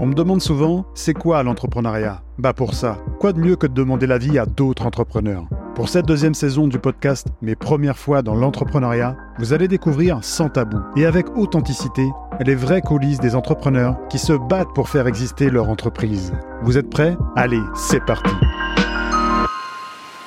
On me demande souvent, c'est quoi l'entrepreneuriat? Bah pour ça, quoi de mieux que de demander l'avis à d'autres entrepreneurs? Pour cette deuxième saison du podcast Mes premières fois dans l'entrepreneuriat, vous allez découvrir sans tabou et avec authenticité les vraies coulisses des entrepreneurs qui se battent pour faire exister leur entreprise. Vous êtes prêts? Allez, c'est parti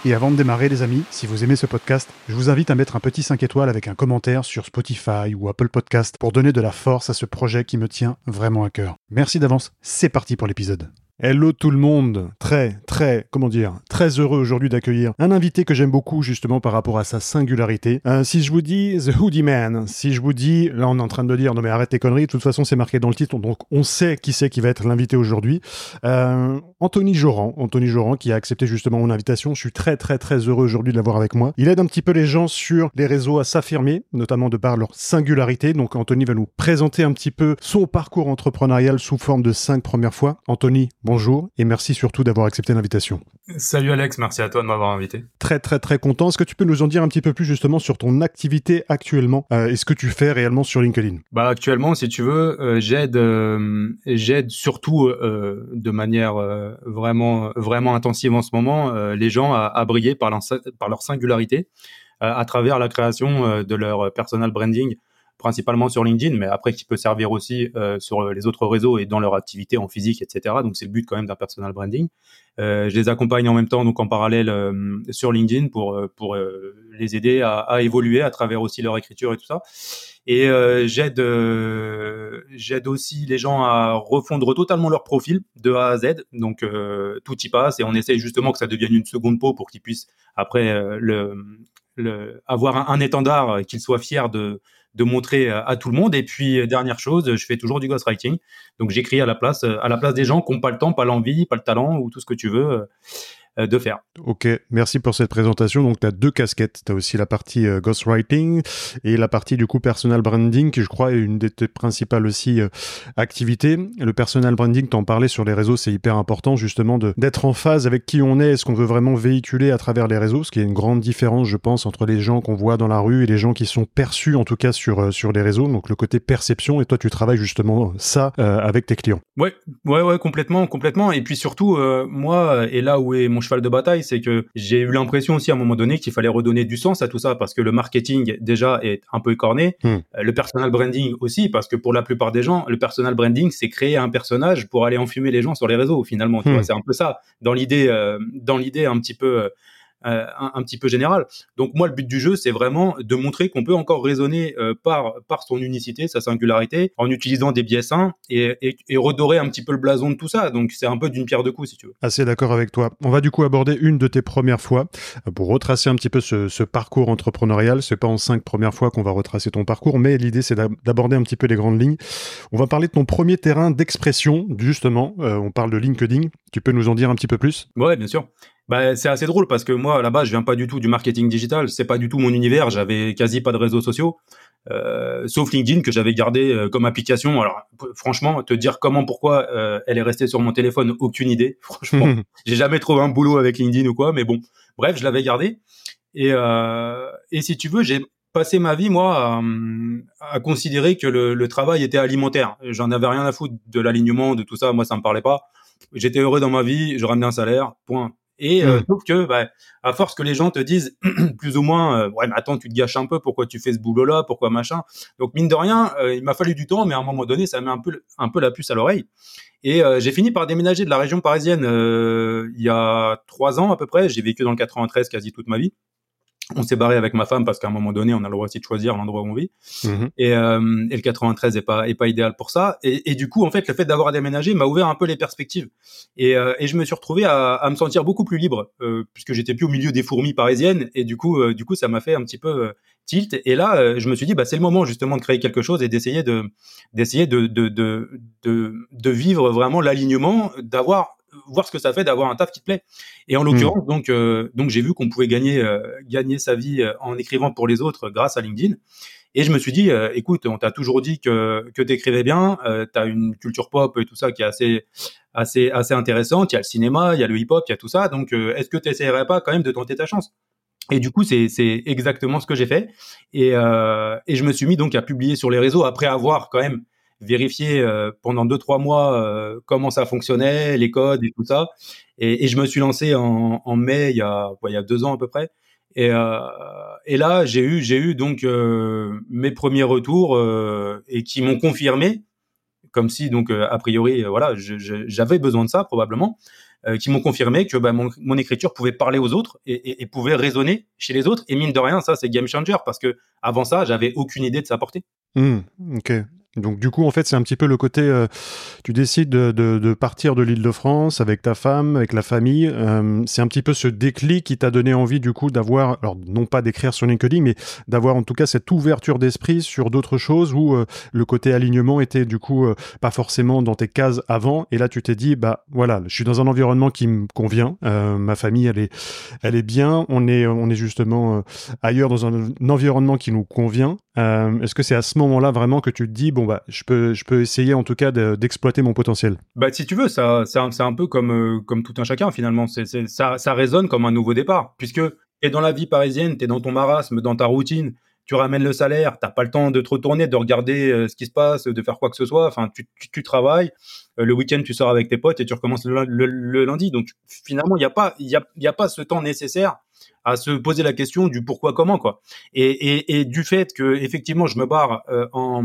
et avant de démarrer, les amis, si vous aimez ce podcast, je vous invite à mettre un petit 5 étoiles avec un commentaire sur Spotify ou Apple Podcast pour donner de la force à ce projet qui me tient vraiment à cœur. Merci d'avance, c'est parti pour l'épisode. Hello tout le monde, très très comment dire, très heureux aujourd'hui d'accueillir un invité que j'aime beaucoup justement par rapport à sa singularité. Euh, si je vous dis The Hoodie Man, si je vous dis, là on est en train de dire non mais arrête tes conneries, de toute façon c'est marqué dans le titre donc on sait qui c'est qui va être l'invité aujourd'hui. Euh, Anthony Joran, Anthony Joran qui a accepté justement mon invitation. Je suis très très très heureux aujourd'hui de l'avoir avec moi. Il aide un petit peu les gens sur les réseaux à s'affirmer, notamment de par leur singularité. Donc Anthony va nous présenter un petit peu son parcours entrepreneurial sous forme de cinq premières fois. Anthony, bonjour et merci surtout d'avoir accepté l'invitation. Salut Alex, merci à toi de m'avoir invité. Très très très content. Est-ce que tu peux nous en dire un petit peu plus justement sur ton activité actuellement euh, et ce que tu fais réellement sur LinkedIn? Bah actuellement, si tu veux, euh, j'aide euh, j'aide surtout de manière vraiment vraiment intensive en ce moment les gens à, à briller par, par leur singularité à travers la création de leur personal branding principalement sur LinkedIn, mais après qui peut servir aussi euh, sur les autres réseaux et dans leur activité en physique, etc. Donc c'est le but quand même d'un personal branding. Euh, je les accompagne en même temps, donc en parallèle euh, sur LinkedIn pour pour les aider à, évoluer à travers aussi leur écriture et tout ça. Et j'aide j'aide aussi les gens à refondre totalement leur profil de A à Z. Donc tout y passe et on essaye justement que ça devienne une seconde peau pour qu'ils puissent après le avoir un, un étendard qu'ils soient fiers de de montrer euh, à tout le monde. Et puis euh, dernière chose, je fais toujours du ghostwriting. Donc j'écris à la place euh, à la place des gens qui n'ont pas le temps, pas l'envie, pas le talent ou tout ce que tu veux. Euh, de faire. Ok, merci pour cette présentation. Donc, tu as deux casquettes. Tu as aussi la partie euh, ghostwriting et la partie du coup personal branding, qui je crois est une des principales aussi euh, activités. Le personal branding, t'en parlais sur les réseaux, c'est hyper important justement d'être en phase avec qui on est, est-ce qu'on veut vraiment véhiculer à travers les réseaux, ce qui est une grande différence, je pense, entre les gens qu'on voit dans la rue et les gens qui sont perçus en tout cas sur, sur les réseaux. Donc, le côté perception, et toi, tu travailles justement ça avec tes clients. Ouais, ouais, ouais, complètement, complètement. Et puis surtout, moi, et là où est mon cheval de bataille, c'est que j'ai eu l'impression aussi à un moment donné qu'il fallait redonner du sens à tout ça parce que le marketing déjà est un peu écorné, hmm. euh, le personal branding aussi parce que pour la plupart des gens, le personal branding c'est créer un personnage pour aller enfumer les gens sur les réseaux finalement. Hmm. C'est un peu ça dans l'idée, euh, dans l'idée un petit peu. Euh, euh, un, petit peu général. Donc moi, le but du jeu, c'est vraiment de montrer qu'on peut encore raisonner euh, par par son unicité, sa singularité, en utilisant des biais sains et, et, redorer un petit peu le blason de tout ça. Donc c'est un peu d'une pierre deux coups, si tu veux. Assez d'accord avec toi. On va du coup aborder une de tes premières fois euh, pour retracer un petit peu ce, ce parcours entrepreneurial. C'est pas en cinq premières fois qu'on va retracer ton parcours, mais l'idée c'est d'aborder un petit peu les grandes lignes. On va parler de ton premier terrain d'expression, justement. on parle de LinkedIn. Tu peux nous en dire un petit peu plus? Ouais, bien sûr. Bah, c'est assez drôle parce que moi, là-bas, je viens pas du tout du marketing digital. C'est pas du tout mon univers. J'avais quasi pas de réseaux sociaux, euh, sauf LinkedIn que j'avais gardé euh, comme application. Alors, franchement, te dire comment, pourquoi euh, elle est restée sur mon téléphone, aucune idée. Franchement, j'ai jamais trouvé un boulot avec LinkedIn ou quoi. Mais bon, bref, je l'avais gardé. Et, et si tu veux, j'ai passé ma vie, moi, à, considérer que le, le travail était alimentaire. J'en avais rien à foutre de l'alignement, de tout ça. Moi, ça me parlait pas. J'étais heureux dans ma vie, je ramenais un salaire, point. Et euh, mmh. que, bah, à force que les gens te disent plus ou moins, euh, ouais, mais attends, tu te gâches un peu, pourquoi tu fais ce boulot-là, pourquoi machin. Donc mine de rien, euh, il m'a fallu du temps, mais à un moment donné, ça met un peu, un peu la puce à l'oreille. Et euh, j'ai fini par déménager de la région parisienne il y a trois ans à peu près. J'ai vécu dans le 93 quasi toute ma vie on s'est barré avec ma femme parce qu'à un moment donné, on a le droit aussi de choisir l'endroit où on vit. Mhm. Et, euh, et, le 93 est pas est pas idéal pour ça. Et, et du coup, en fait, le fait d'avoir déménagé m'a ouvert un peu les perspectives. Et, euh, et je me suis retrouvé à, à, me sentir beaucoup plus libre euh, puisque j'étais plus au milieu des fourmis parisiennes. Et du coup, euh, du coup, ça m'a fait un petit peu euh, tilt. Et là, je me suis dit, bah c'est le moment justement de créer quelque chose et d'essayer de d'essayer de de, de de de vivre vraiment l'alignement, d'avoir voir ce que ça fait d'avoir un taf qui te plaît. Et en l'occurrence, hmm. donc, euh, donc j'ai vu qu'on pouvait gagner, euh, gagner sa vie euh, en écrivant pour les autres grâce à LinkedIn. Et je me suis dit, écoute, on t'a toujours dit que que t'écrivais bien, euh, t'as une culture pop et tout ça qui est assez assez assez intéressante. Il y a le cinéma, il y a le hip-hop, il y a tout ça. Donc, est-ce que tu essaierais pas quand même de tenter ta chance? Et du coup, c'est exactement ce que j'ai fait. Et, euh, et je me suis mis donc à publier sur les réseaux après avoir quand même vérifié euh, pendant deux trois mois euh, comment ça fonctionnait, les codes et tout ça. Et, je me suis lancé en, mai il y a il y a deux ans à peu près. Et, euh, et là, j'ai eu j'ai eu donc mes premiers retours et qui m'ont confirmé, comme si donc a priori voilà j'avais besoin de ça probablement. Qui m'ont confirmé que bah, mon, mon, écriture pouvait parler aux autres et, pouvait résonner chez les autres. Et mine de rien, ça, c'est game changer parce que avant ça, j'avais aucune idée de sa portée. Mmh, ok. Donc du coup, en fait, c'est un petit peu le côté, euh, tu décides de, partir de l'île de France avec ta femme, avec la famille. Euh, c'est un petit peu ce déclic qui t'a donné envie du coup d'avoir, alors non pas d'écrire sur LinkedIn, mais d'avoir en tout cas cette ouverture d'esprit sur d'autres choses où euh, le côté alignement était du coup pas forcément dans tes cases avant. Et là, tu t'es dit, bah voilà, je suis dans un environnement qui me convient. Ma famille, elle est, elle est bien. On est, on est justement ailleurs dans un, environnement qui nous convient. Est-ce que c'est à ce moment-là vraiment que tu te dis, bon bah, je peux, je peux essayer en tout cas d'exploiter mon potentiel? Bah, si tu veux, ça, c'est un, peu comme, euh, comme tout un chacun finalement. Ça, ça résonne comme un nouveau départ, puisque t'es dans la vie parisienne, t'es dans ton marasme, dans ta routine, tu ramènes le salaire, t'as pas le temps de te retourner, de regarder euh, ce qui se passe, de faire quoi que ce soit. Enfin, tu, tu, tu travailles. Euh, le week-end, tu sors avec tes potes et tu recommences le, le, le lundi. Donc finalement, il n'y a pas, y a, y a pas ce temps nécessaire à se poser la question du pourquoi, comment quoi. Et, et, et du fait que effectivement, je me barre euh, en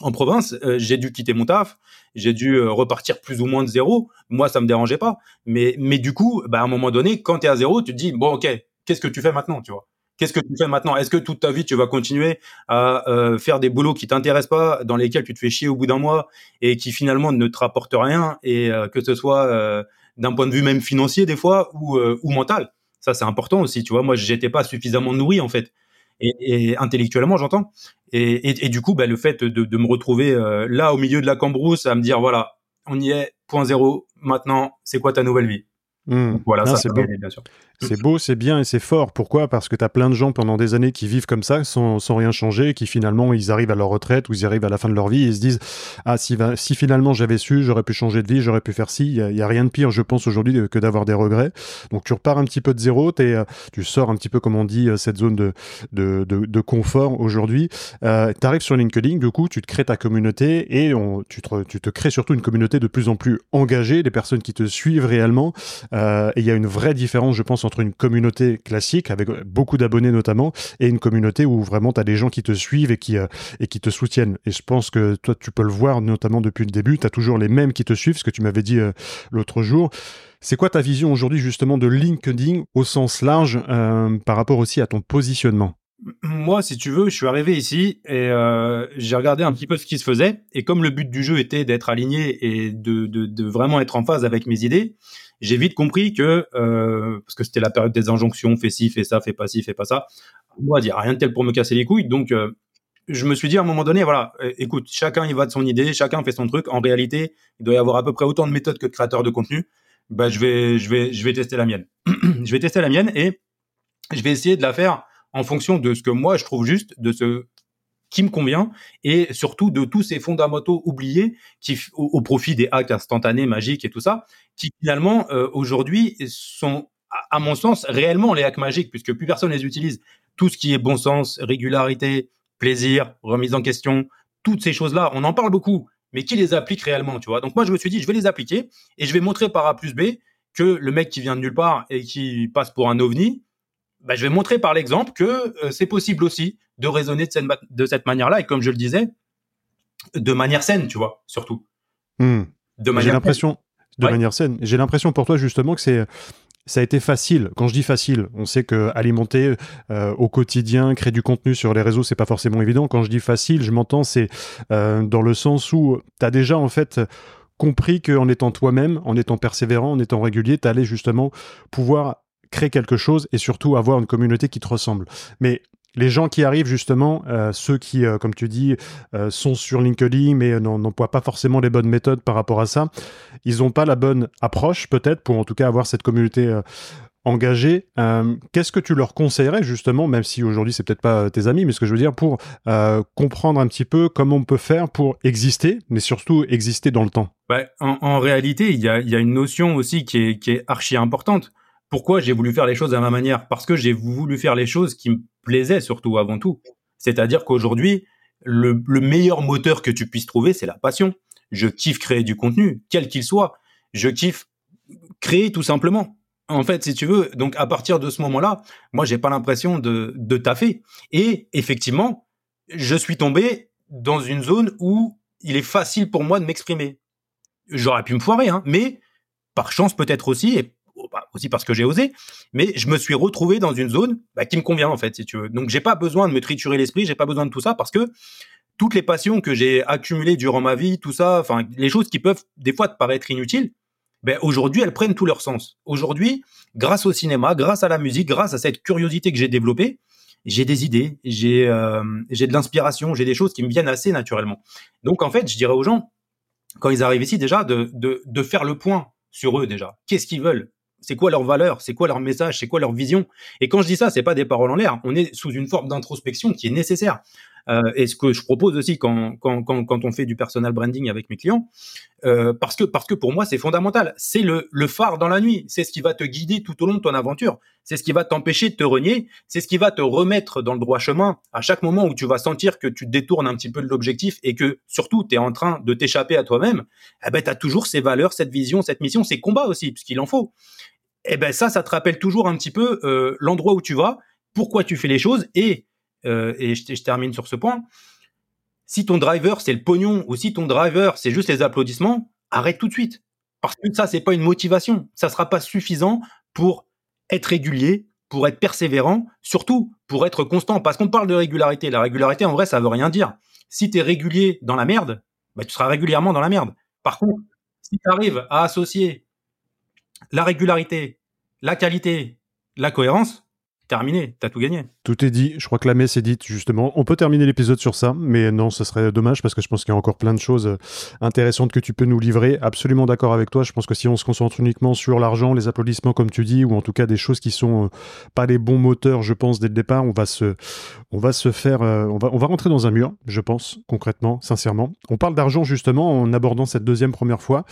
en province, euh, j'ai dû quitter mon taf, j'ai dû euh, repartir plus ou moins de zéro. Moi, ça me dérangeait pas. Mais, mais du coup, bah, à un moment donné, quand tu es à zéro, tu te dis, bon, ok, qu'est-ce que tu fais maintenant, tu vois? Qu'est-ce que tu fais maintenant? Est-ce que toute ta vie, tu vas continuer à euh, faire des boulots qui t'intéressent pas, dans lesquels tu te fais chier au bout d'un mois et qui finalement ne te rapportent rien, et euh, que ce soit euh, d'un point de vue même financier des fois ou, ou mental? Ça, c'est important aussi, tu vois. Moi, j'étais pas suffisamment nourri en fait et, et intellectuellement, j'entends. Et, et, et, du coup, bah, le fait de, de me retrouver là au milieu de la cambrousse à me dire voilà, on y est, point zéro. Maintenant, c'est quoi ta nouvelle vie? Mmh. Voilà, Non, ça, c'est bien sûr. C'est beau, c'est bien et c'est fort. Pourquoi? Parce que tu as plein de gens pendant des années qui vivent comme ça, sans, sans rien changer, qui finalement, ils arrivent à leur retraite ou ils arrivent à la fin de leur vie et ils se disent Ah, si, finalement j'avais su, j'aurais pu changer de vie, j'aurais pu faire ci. Il y a, rien de pire, je pense, aujourd'hui que d'avoir des regrets. Donc tu repars un petit peu de zéro, euh, tu sors un petit peu, comme on dit, euh, cette zone de, de, de, confort aujourd'hui. Euh, tu arrives sur LinkedIn, du coup, tu te crées ta communauté et tu, te, crées surtout une communauté de plus en plus engagée, des personnes qui te suivent réellement. Et il y a une vraie différence, je pense, entre une communauté classique, avec beaucoup d'abonnés notamment, et une communauté où vraiment tu as des gens qui te suivent et qui, euh, et qui te soutiennent. Et je pense que toi, tu peux le voir notamment depuis le début, tu as toujours les mêmes qui te suivent, ce que tu m'avais dit euh, l'autre jour. C'est quoi ta vision aujourd'hui justement de LinkedIn au sens large euh, par rapport aussi à ton positionnement? Moi, si tu veux, je suis arrivé ici et euh, j'ai regardé un petit peu ce qui se faisait. Et comme le but du jeu était d'être aligné et de, vraiment être en phase avec mes idées, j'ai vite compris que, euh, parce que c'était la période des injonctions, fais ci, fais ça, fais pas ci, fais pas ça, moi, il n'y a rien de tel pour me casser les couilles. Donc, euh, je me suis dit à un moment donné, voilà, écoute, chacun il va de son idée, chacun fait son truc. En réalité, il doit y avoir à peu près autant de méthodes que de créateurs de contenu. Bah, je vais, je vais, je vais tester la mienne. je vais tester la mienne et je vais essayer de la faire en fonction de ce que moi je trouve juste, de ce qui me convient et surtout de tous ces fondamentaux oubliés qui au, profit des hacks instantanés, magiques et tout ça, qui finalement euh, aujourd'hui sont à, à mon sens réellement les hacks magiques puisque plus personne les utilise. Tout ce qui est bon sens, régularité, plaisir, remise en question, toutes ces choses-là, on en parle beaucoup, mais qui les applique réellement, tu vois? Donc moi je me suis dit je vais les appliquer et je vais montrer par A plus B que le mec qui vient de nulle part et qui passe pour un ovni, bah, je vais montrer par l'exemple que euh, c'est possible aussi de raisonner de cette, de cette manière-là et comme je le disais, de manière saine, tu vois, surtout. Hmm. De J'ai manière l'impression, de Ouais. manière saine, j'ai l'impression pour toi justement que c'est ça a été facile. Quand je dis facile, on sait que alimenter euh, au quotidien, créer du contenu sur les réseaux, c'est pas forcément évident. Quand je dis facile, je m'entends, c'est euh, dans le sens où tu as déjà en fait compris qu'en étant toi-même, en étant persévérant, en étant régulier, tu allais justement pouvoir créer quelque chose et surtout avoir une communauté qui te ressemble. Mais les gens qui arrivent justement, euh, ceux qui, euh, comme tu dis, euh, sont sur LinkedIn mais n'emploient pas forcément les bonnes méthodes par rapport à ça, ils n'ont pas la bonne approche peut-être pour en tout cas avoir cette communauté engagée. Qu'est-ce que tu leur conseillerais justement, même si aujourd'hui c'est peut-être pas tes amis, mais ce que je veux dire pour comprendre un petit peu comment on peut faire pour exister, mais surtout exister dans le temps? Bah, en, réalité, il y a, une notion aussi qui est archi importante. Pourquoi j'ai voulu faire les choses à ma manière Parce que j'ai voulu faire les choses qui me plaisaient surtout avant tout. C'est-à-dire qu'aujourd'hui, le, meilleur moteur que tu puisses trouver, c'est la passion. Je kiffe créer du contenu, quel qu'il soit. Je kiffe créer tout simplement. En fait, si tu veux, donc à partir de ce moment-là, moi, j'ai pas l'impression de, de taffer. Et effectivement, je suis tombé dans une zone où il est facile pour moi de m'exprimer. J'aurais pu me foirer, hein, mais par chance peut-être aussi, aussi parce que j'ai osé, mais je me suis retrouvé dans une zone bah, qui me convient en fait, si tu veux. Donc j'ai pas besoin de me triturer l'esprit, j'ai pas besoin de tout ça parce que toutes les passions que j'ai accumulées durant ma vie, tout ça, enfin les choses qui peuvent des fois te paraître inutiles, ben aujourd'hui elles prennent tout leur sens. Aujourd'hui, grâce au cinéma, grâce à la musique, grâce à cette curiosité que j'ai développée, j'ai des idées, j'ai euh, j'ai de l'inspiration, j'ai des choses qui me viennent assez naturellement. Donc en fait, je dirais aux gens quand ils arrivent ici déjà de de, de faire le point sur eux déjà. Qu'est-ce qu'ils veulent? C'est quoi leur valeur, c'est quoi leur message, c'est quoi leur vision? Et quand je dis ça, c'est pas des paroles en l'air. On est sous une forme d'introspection qui est nécessaire. Euh, et ce que je propose aussi quand, quand, quand, quand, on fait du personal branding avec mes clients, euh, parce que parce que pour moi c'est fondamental. C'est le, le phare dans la nuit. C'est ce qui va te guider tout au long de ton aventure. C'est ce qui va t'empêcher de te renier. C'est ce qui va te remettre dans le droit chemin à chaque moment où tu vas sentir que tu te détournes un petit peu de l'objectif et que surtout tu es en train de t'échapper à toi-même. Eh ben tu as toujours ces valeurs, cette vision, cette mission, ces combats aussi, puisqu'il en faut eh ben ça, ça te rappelle toujours un petit peu euh, l'endroit où tu vas, pourquoi tu fais les choses, et, euh, et je, termine sur ce point. Si ton driver c'est le pognon ou si ton driver c'est juste les applaudissements, arrête tout de suite, parce que ça c'est pas une motivation, ça sera pas suffisant pour être régulier, pour être persévérant, surtout pour être constant, parce qu'on parle de régularité. La régularité en vrai ça veut rien dire. Si tu es régulier dans la merde, bah, tu seras régulièrement dans la merde. Par contre, si tu arrives à associer la régularité, la qualité, la cohérence, terminé, t'as tout gagné. Tout est dit. Je crois que la messe est dite, justement. On peut terminer l'épisode sur ça, mais non, ce serait dommage parce que je pense qu'il y a encore plein de choses euh, intéressantes que tu peux nous livrer. Absolument d'accord avec toi. Je pense que si on se concentre uniquement sur l'argent, les applaudissements, comme tu dis, ou en tout cas des choses qui sont euh, pas les bons moteurs, je pense, dès le départ, on va se, on va se faire, euh, on va, on va rentrer dans un mur, je pense, concrètement, sincèrement. On parle d'argent, justement, en abordant cette deuxième première fois.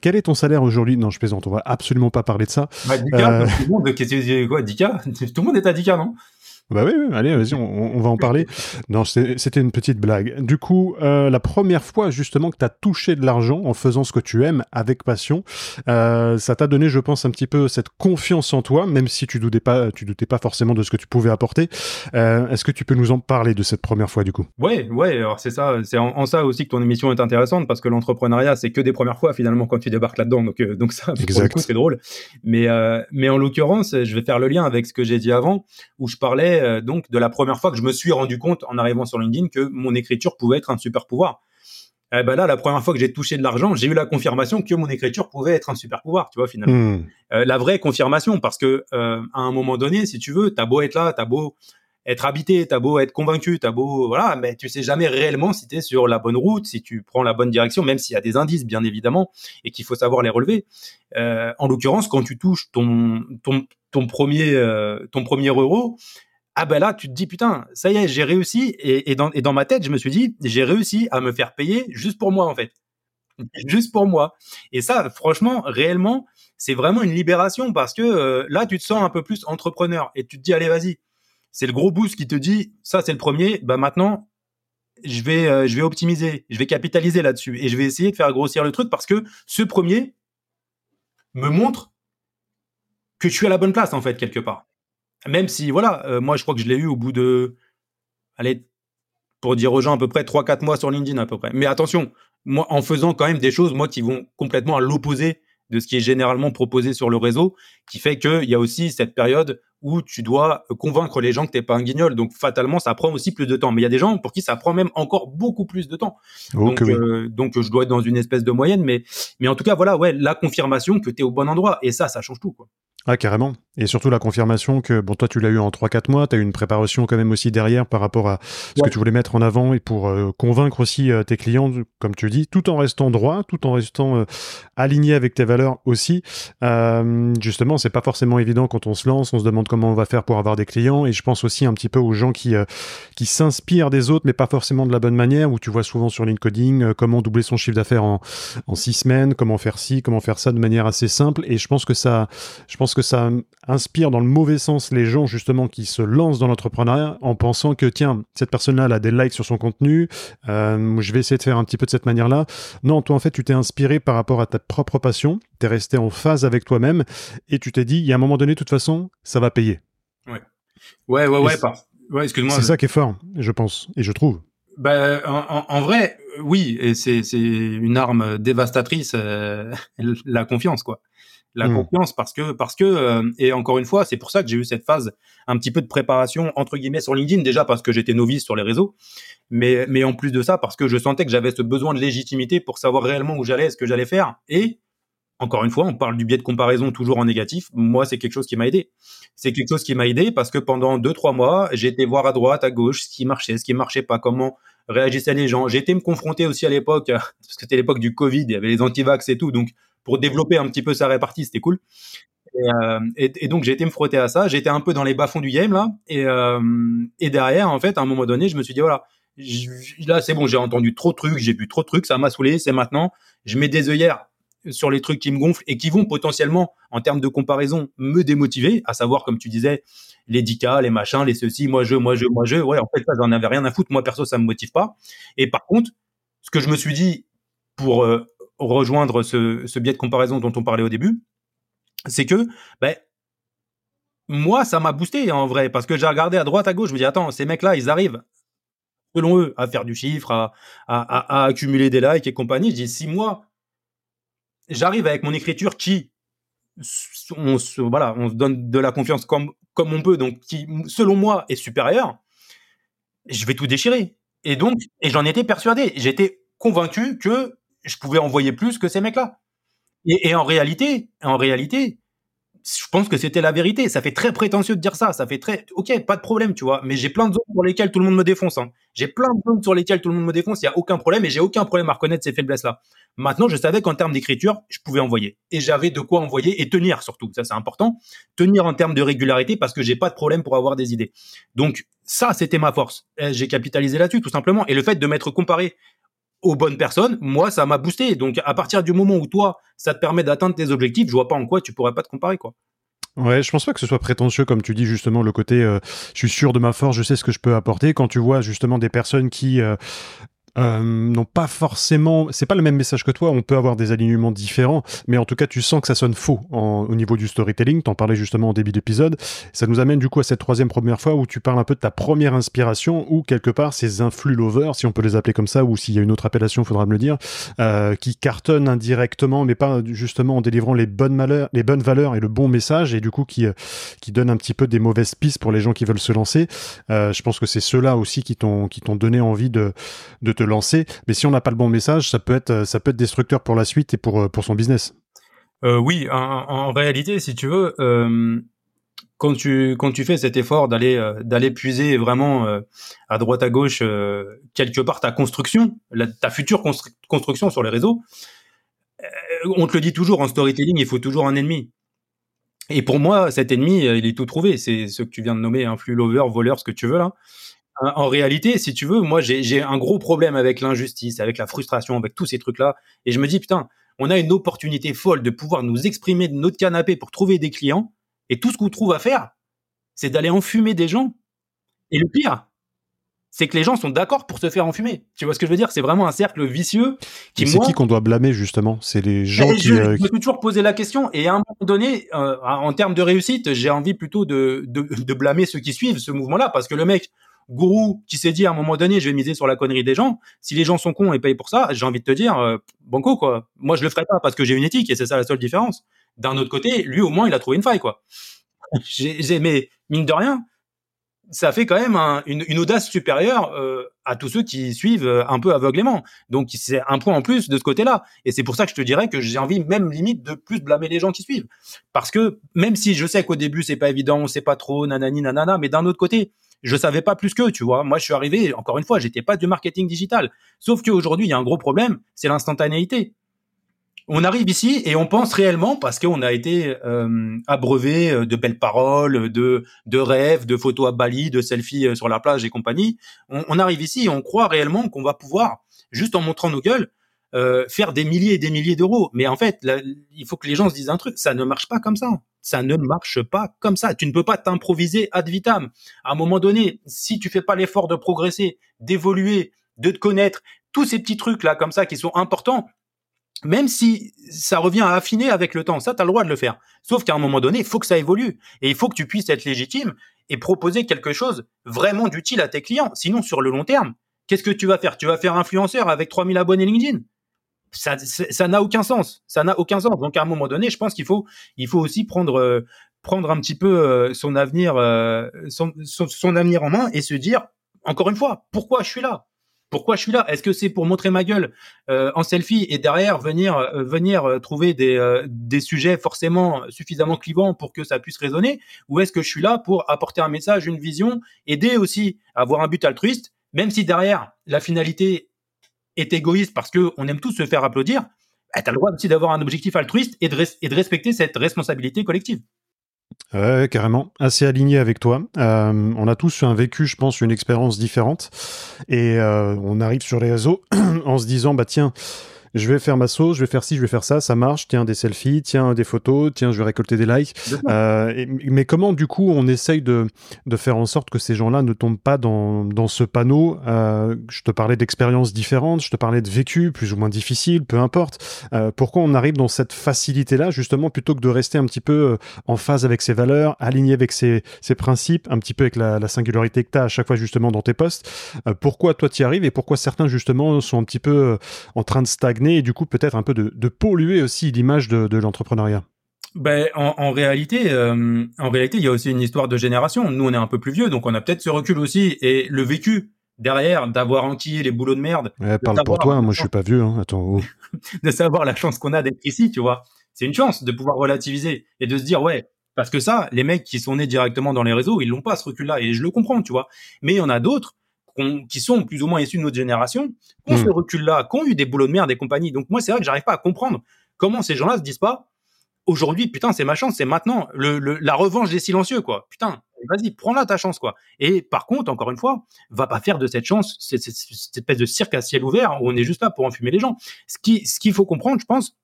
quel est ton salaire aujourd'hui? Non, je plaisante. On va absolument pas parler de ça. Bah, tout le monde, quoi, 10 Tout le monde est à 10 non? Bah oui, allez, vas-y, on, va en parler. Non, c'était une petite blague. Du coup, euh, la première fois justement que tu as touché de l'argent en faisant ce que tu aimes avec passion, euh, ça t'a donné, je pense, un petit peu cette confiance en toi, même si tu doutais pas, tu doutais pas forcément de ce que tu pouvais apporter. Euh, est-ce que tu peux nous en parler de cette première fois du coup? Ouais, ouais. Alors c'est ça, c'est en, ça aussi que ton émission est intéressante parce que l'entrepreneuriat, c'est que des premières fois finalement quand tu débarques là-dedans. Donc, donc ça, c'est drôle. Mais mais en l'occurrence, je vais faire le lien avec ce que j'ai dit avant, où je parlais euh, donc de la première fois que je me suis rendu compte en arrivant sur LinkedIn que mon écriture pouvait être un super pouvoir. Eh ben là, la première fois que j'ai touché de l'argent, j'ai eu la confirmation que mon écriture pouvait être un super pouvoir, tu vois, finalement. Hmm. Euh, la vraie confirmation, parce que euh, à un moment donné, si tu veux, t'as beau être là, t'as beau être habité, t'as beau être convaincu, t'as beau voilà, mais tu sais jamais réellement si t'es sur la bonne route, si tu prends la bonne direction, même s'il y a des indices bien évidemment et qu'il faut savoir les relever. en l'occurrence, quand tu touches ton ton ton premier ton premier euro, ah ben là, tu te dis, putain, ça y est, j'ai réussi. Et, dans, et dans ma tête, je me suis dit, j'ai réussi à me faire payer juste pour moi, en fait. Juste pour moi. Et ça, franchement, réellement, c'est vraiment une libération parce que euh, là, tu te sens un peu plus entrepreneur et tu te dis, allez, vas-y. C'est le gros boost qui te dit, ça, c'est le premier. Bah maintenant, je vais, euh, je vais optimiser, je vais capitaliser là-dessus et je vais essayer de faire grossir le truc parce que ce premier me montre que je suis à la bonne place, en fait, quelque part. Même si, voilà, euh, moi, je crois que je l'ai eu au bout de, allez, pour dire aux gens à peu près 3-4 mois sur LinkedIn à peu près. Mais attention, moi, en faisant quand même des choses, moi, qui vont complètement à l'opposé de ce qui est généralement proposé sur le réseau, qui fait qu'il y a aussi cette période où tu dois convaincre les gens que t'es pas un guignol. Donc fatalement, ça prend aussi plus de temps. Mais il y a des gens pour qui ça prend même encore beaucoup plus de temps. Oh, donc, euh, donc je dois être dans une espèce de moyenne. Mais, mais en tout cas, voilà, ouais, la confirmation que tu es au bon endroit. Et ça, ça change tout. Quoi. Ah, carrément. Et surtout la confirmation que, bon, toi, tu l'as eu en 3-4 mois, tu as eu une préparation quand même aussi derrière par rapport à ce que tu voulais mettre en avant et pour euh, convaincre aussi euh, tes clients, comme tu dis, tout en restant droit, tout en restant euh, aligné avec tes valeurs aussi. justement, c'est pas forcément évident quand on se lance, on se demande comment on va faire pour avoir des clients et je pense aussi un petit peu aux gens qui, qui s'inspirent des autres, mais pas forcément de la bonne manière, où tu vois souvent sur LinkedIn comment doubler son chiffre d'affaires en, en 6 semaines, comment faire ci, comment faire ça de manière assez simple et je pense que ça, je pense pense que ça inspire dans le mauvais sens les gens justement qui se lancent dans l'entrepreneuriat en pensant que tiens, cette personne-là elle a des likes sur son contenu, euh, je vais essayer de faire un petit peu de cette manière-là. Non, toi en fait tu t'es inspiré par rapport à ta propre passion, tu es resté en phase avec toi-même et tu t'es dit, il y a un moment donné, de toute façon, ça va payer. Ouais, ouais, ouais, ouais, ouais excuse-moi. C'est ça qui est fort, je pense, et je trouve. Ben, en, vrai, oui, et c'est une arme dévastatrice, euh, la confiance, quoi. La hmm. confiance, parce que parce que euh, et encore une fois, c'est pour ça que j'ai eu cette phase un petit peu de préparation entre guillemets sur LinkedIn, déjà parce que j'étais novice sur les réseaux, mais mais en plus de ça, parce que je sentais que j'avais ce besoin de légitimité pour savoir réellement où j'allais, ce que j'allais faire, et encore une fois, on parle du biais de comparaison toujours en négatif. Moi, c'est quelque chose qui m'a aidé. C'est quelque chose qui m'a aidé parce que pendant deux, trois mois, été voir à droite, à gauche, ce qui marchait, ce qui marchait pas, comment réagissaient les gens. Été me confronter aussi à l'époque, parce que c'était l'époque du Covid, il y avait les antivax et tout, donc pour développer un petit peu sa répartie, c'était cool. Et, euh, et, donc j'ai été me frotter à ça. J'étais un peu dans les bas-fonds du game là, et, euh, et derrière, en fait, à un moment donné, je me suis dit voilà, là c'est bon, j'ai entendu trop de trucs, j'ai vu trop de trucs, ça m'a saoulé, c'est maintenant. Je mets des œillères sur les trucs qui me gonflent et qui vont potentiellement, en termes de comparaison, me démotiver, à savoir, comme tu disais, les 10K, les machins, les ceci, moi je, moi je, moi je. Ouais, en fait, ça, j'en avais rien à foutre. Moi, perso, ça me motive pas. Et par contre, ce que je me suis dit pour euh, rejoindre ce, biais de comparaison dont on parlait au début, c'est que, ben, moi, ça m'a boosté en vrai, parce que j'ai regardé à droite, à gauche, je me dis, attends, ces mecs-là, ils arrivent, selon eux, à faire du chiffre, à, accumuler des likes et compagnie. Je dis, si moi, j'arrive avec mon écriture qui on se, voilà, on donne de la confiance comme, comme on peut, donc qui, selon moi, est supérieure, je vais tout déchirer. Et donc, et j'en étais persuadé. J'étais convaincu que je pouvais envoyer plus que ces mecs-là. Et, en réalité, en réalité, je pense que c'était la vérité. Ça fait très prétentieux de dire ça. Ça fait très, ok, pas de problème, tu vois. Mais j'ai plein de zones pour lesquelles tout le monde me défonce. Hein. J'ai plein de zones sur lesquelles tout le monde me défonce. Il y a aucun problème et j'ai aucun problème à reconnaître ces faiblesses-là. Maintenant, je savais qu'en termes d'écriture, je pouvais envoyer et j'avais de quoi envoyer et tenir surtout. Ça, c'est important. Tenir en termes de régularité parce que j'ai pas de problème pour avoir des idées. Donc ça, c'était ma force. J'ai capitalisé là-dessus tout simplement. Et le fait de m'être comparé aux bonnes personnes, moi, ça m'a boosté. Donc, à partir du moment où toi, ça te permet d'atteindre tes objectifs, je vois pas en quoi tu pourrais pas te comparer, quoi. Ouais, je pense pas que ce soit prétentieux, comme tu dis justement, le côté euh, je suis sûr de ma force, je sais ce que je peux apporter. Quand tu vois justement des personnes qui euh, euh, non pas forcément, c'est pas le même message que toi, on peut avoir des alignements différents, mais en tout cas tu sens que ça sonne faux au niveau du storytelling, t'en parlais justement au début d'épisode, ça nous amène du coup à cette troisième première fois où tu parles un peu de ta première inspiration, ou quelque part ces influx lovers, si on peut les appeler comme ça, ou s'il y a une autre appellation, faudra me le dire, euh, qui cartonnent indirectement, mais pas justement en délivrant les bonnes, valeurs, les bonnes valeurs et le bon message, et du coup qui, euh, qui donnent un petit peu des mauvaises pistes pour les gens qui veulent se lancer. Euh, je pense que c'est ceux-là aussi qui t'ont qui t'ont donné envie de, de te lancer. Mais si on n'a pas le bon message, ça peut être, euh, ça peut être destructeur pour la suite et pour, euh, pour son business. Euh, oui, en, réalité, si tu veux, quand tu quand tu fais cet effort d'aller d'aller puiser vraiment à droite à gauche quelque part ta construction, ta future construction sur les réseaux, on te le dit toujours en storytelling, il faut toujours un ennemi. Et pour moi, cet ennemi, il est tout trouvé. C'est ce que tu viens de nommer, un flux lover, voleur, ce que tu veux là. En réalité, si tu veux, moi, j'ai un gros problème avec l'injustice, avec la frustration, avec tous ces trucs-là. Et je me dis, putain, on a une opportunité folle de pouvoir nous exprimer de notre canapé pour trouver des clients. Et tout ce qu'on trouve à faire, c'est d'aller enfumer des gens. Et le pire, c'est que les gens sont d'accord pour se faire enfumer. Tu vois ce que je veux dire? C'est vraiment un cercle vicieux qui C'est qui qu'on doit blâmer justement? C'est les gens qui. Je, euh, me suis toujours posé la question et à un moment donné, euh, en termes de réussite, j'ai envie plutôt de, de, de blâmer ceux qui suivent ce mouvement-là parce que le mec, gourou qui s'est dit à un moment donné, je vais miser sur la connerie des gens. Si les gens sont cons et payent pour ça, j'ai envie de te dire, euh, banco quoi. Moi, je le ferai pas parce que j'ai une éthique et c'est ça la seule différence. D'un autre côté, lui au moins, il a trouvé une faille quoi. j'ai, mais mine de rien, ça fait quand même une, audace supérieure euh, à tous ceux qui suivent euh, un peu aveuglément. Donc c'est un point en plus de ce côté-là. Et c'est pour ça que je te dirais que j'ai envie même limite de plus blâmer les gens qui suivent. Parce que même si je sais qu'au début c'est pas évident, on sait pas trop, nanani nanana, mais d'un autre côté, je savais pas plus que, tu vois. Moi, je suis arrivé, encore une fois, j'étais pas du marketing digital. Sauf qu'aujourd'hui, il y a un gros problème, c'est l'instantanéité. On arrive ici et on pense réellement, parce qu'on a été euh, abreuvé euh, de belles paroles, de, rêves, de photos à Bali, de selfies euh, sur la plage et compagnie. On, arrive ici et on croit réellement qu'on va pouvoir, juste en montrant nos gueules, euh, faire des milliers et des milliers d'euros. Mais en fait, il faut que les gens se disent un truc, ça ne marche pas comme ça. Ça ne marche pas comme ça. Tu ne peux pas t'improviser ad vitam. À un moment donné, si tu fais pas l'effort de progresser, d'évoluer, de te connaître, tous ces petits trucs là comme ça qui sont importants, même si ça revient à affiner avec le temps, ça, tu as le droit de le faire. Sauf qu'à un moment donné, il faut que ça évolue. Et il faut que tu puisses être légitime et proposer quelque chose vraiment d'utile à tes clients. Sinon, sur le long terme, qu'est-ce que tu vas faire? Tu vas faire influenceur avec 3000 abonnés LinkedIn? Ça, ça n'a aucun sens. Ça n'a aucun sens. Donc à un moment donné, je pense qu'il faut, il faut aussi prendre, euh, prendre un petit peu euh, son avenir, euh, son, son, avenir en main et se dire, encore une fois, pourquoi je suis là? Pourquoi je suis là? Est-ce que c'est pour montrer ma gueule euh, en selfie et derrière venir euh, venir trouver des, des sujets forcément suffisamment clivants pour que ça puisse résonner? Ou est-ce que je suis là pour apporter un message, une vision, aider aussi à avoir un but altruiste, même si derrière la finalité est égoïste parce que on aime tous se faire applaudir bah, Tu as le droit aussi d'avoir un objectif altruiste et de, et de respecter cette responsabilité collective. Ouais, carrément, assez aligné avec toi. Euh, on a tous un vécu, je pense, une expérience différente, et euh, on arrive sur les réseaux en se disant, bah tiens, je vais faire ma sauce, je vais faire ci, je vais faire ça, ça marche, tiens des selfies, tiens des photos, tiens je vais récolter des likes. Euh, mais comment du coup on essaye de, de faire en sorte que ces gens-là ne tombent pas dans, dans ce panneau? Euh, Je te parlais d'expériences différentes, je te parlais de vécu plus ou moins difficiles, peu importe. Euh, pourquoi on arrive dans cette facilité-là justement plutôt que de rester un petit peu euh, en phase avec ses valeurs, aligné avec ses, ses principes, un petit peu avec la, la singularité que tu as à chaque fois justement dans tes posts? Euh, Pourquoi toi tu y arrives et pourquoi certains justement sont un petit peu euh, en train de stagner? Et du coup peut-être un peu de, polluer aussi l'image de, l'entrepreneuriat ben, en, réalité, euh, en réalité, il y a aussi une histoire de génération. Nous, on est un peu plus vieux, donc on a peut-être ce recul aussi et le vécu derrière d'avoir enquillé les boulots de merde. parle pour toi, moi je suis pas vieux. Hein. Attends. Oh. de savoir la chance qu'on a d'être ici, tu vois. C'est une chance de pouvoir relativiser et de se dire ouais, parce que ça, les mecs qui sont nés directement dans les réseaux, ils l'ont pas ce recul-là et je le comprends, tu vois. Mais il y en a d'autres qui sont plus ou moins issus de notre génération, qui ont ce hmm. recul-là, qui ont eu des boulots de merde des compagnies. Donc moi, c'est vrai que j'arrive pas à comprendre comment ces gens-là se disent pas aujourd'hui, putain, c'est ma chance, c'est maintenant, le, la revanche des silencieux, quoi. Putain, vas-y, prends-la ta chance, quoi. Et par contre, encore une fois, va pas faire de cette chance cette, espèce de cirque à ciel ouvert où on est juste là pour enfumer les gens. Ce qui, ce qu'il faut comprendre, je pense,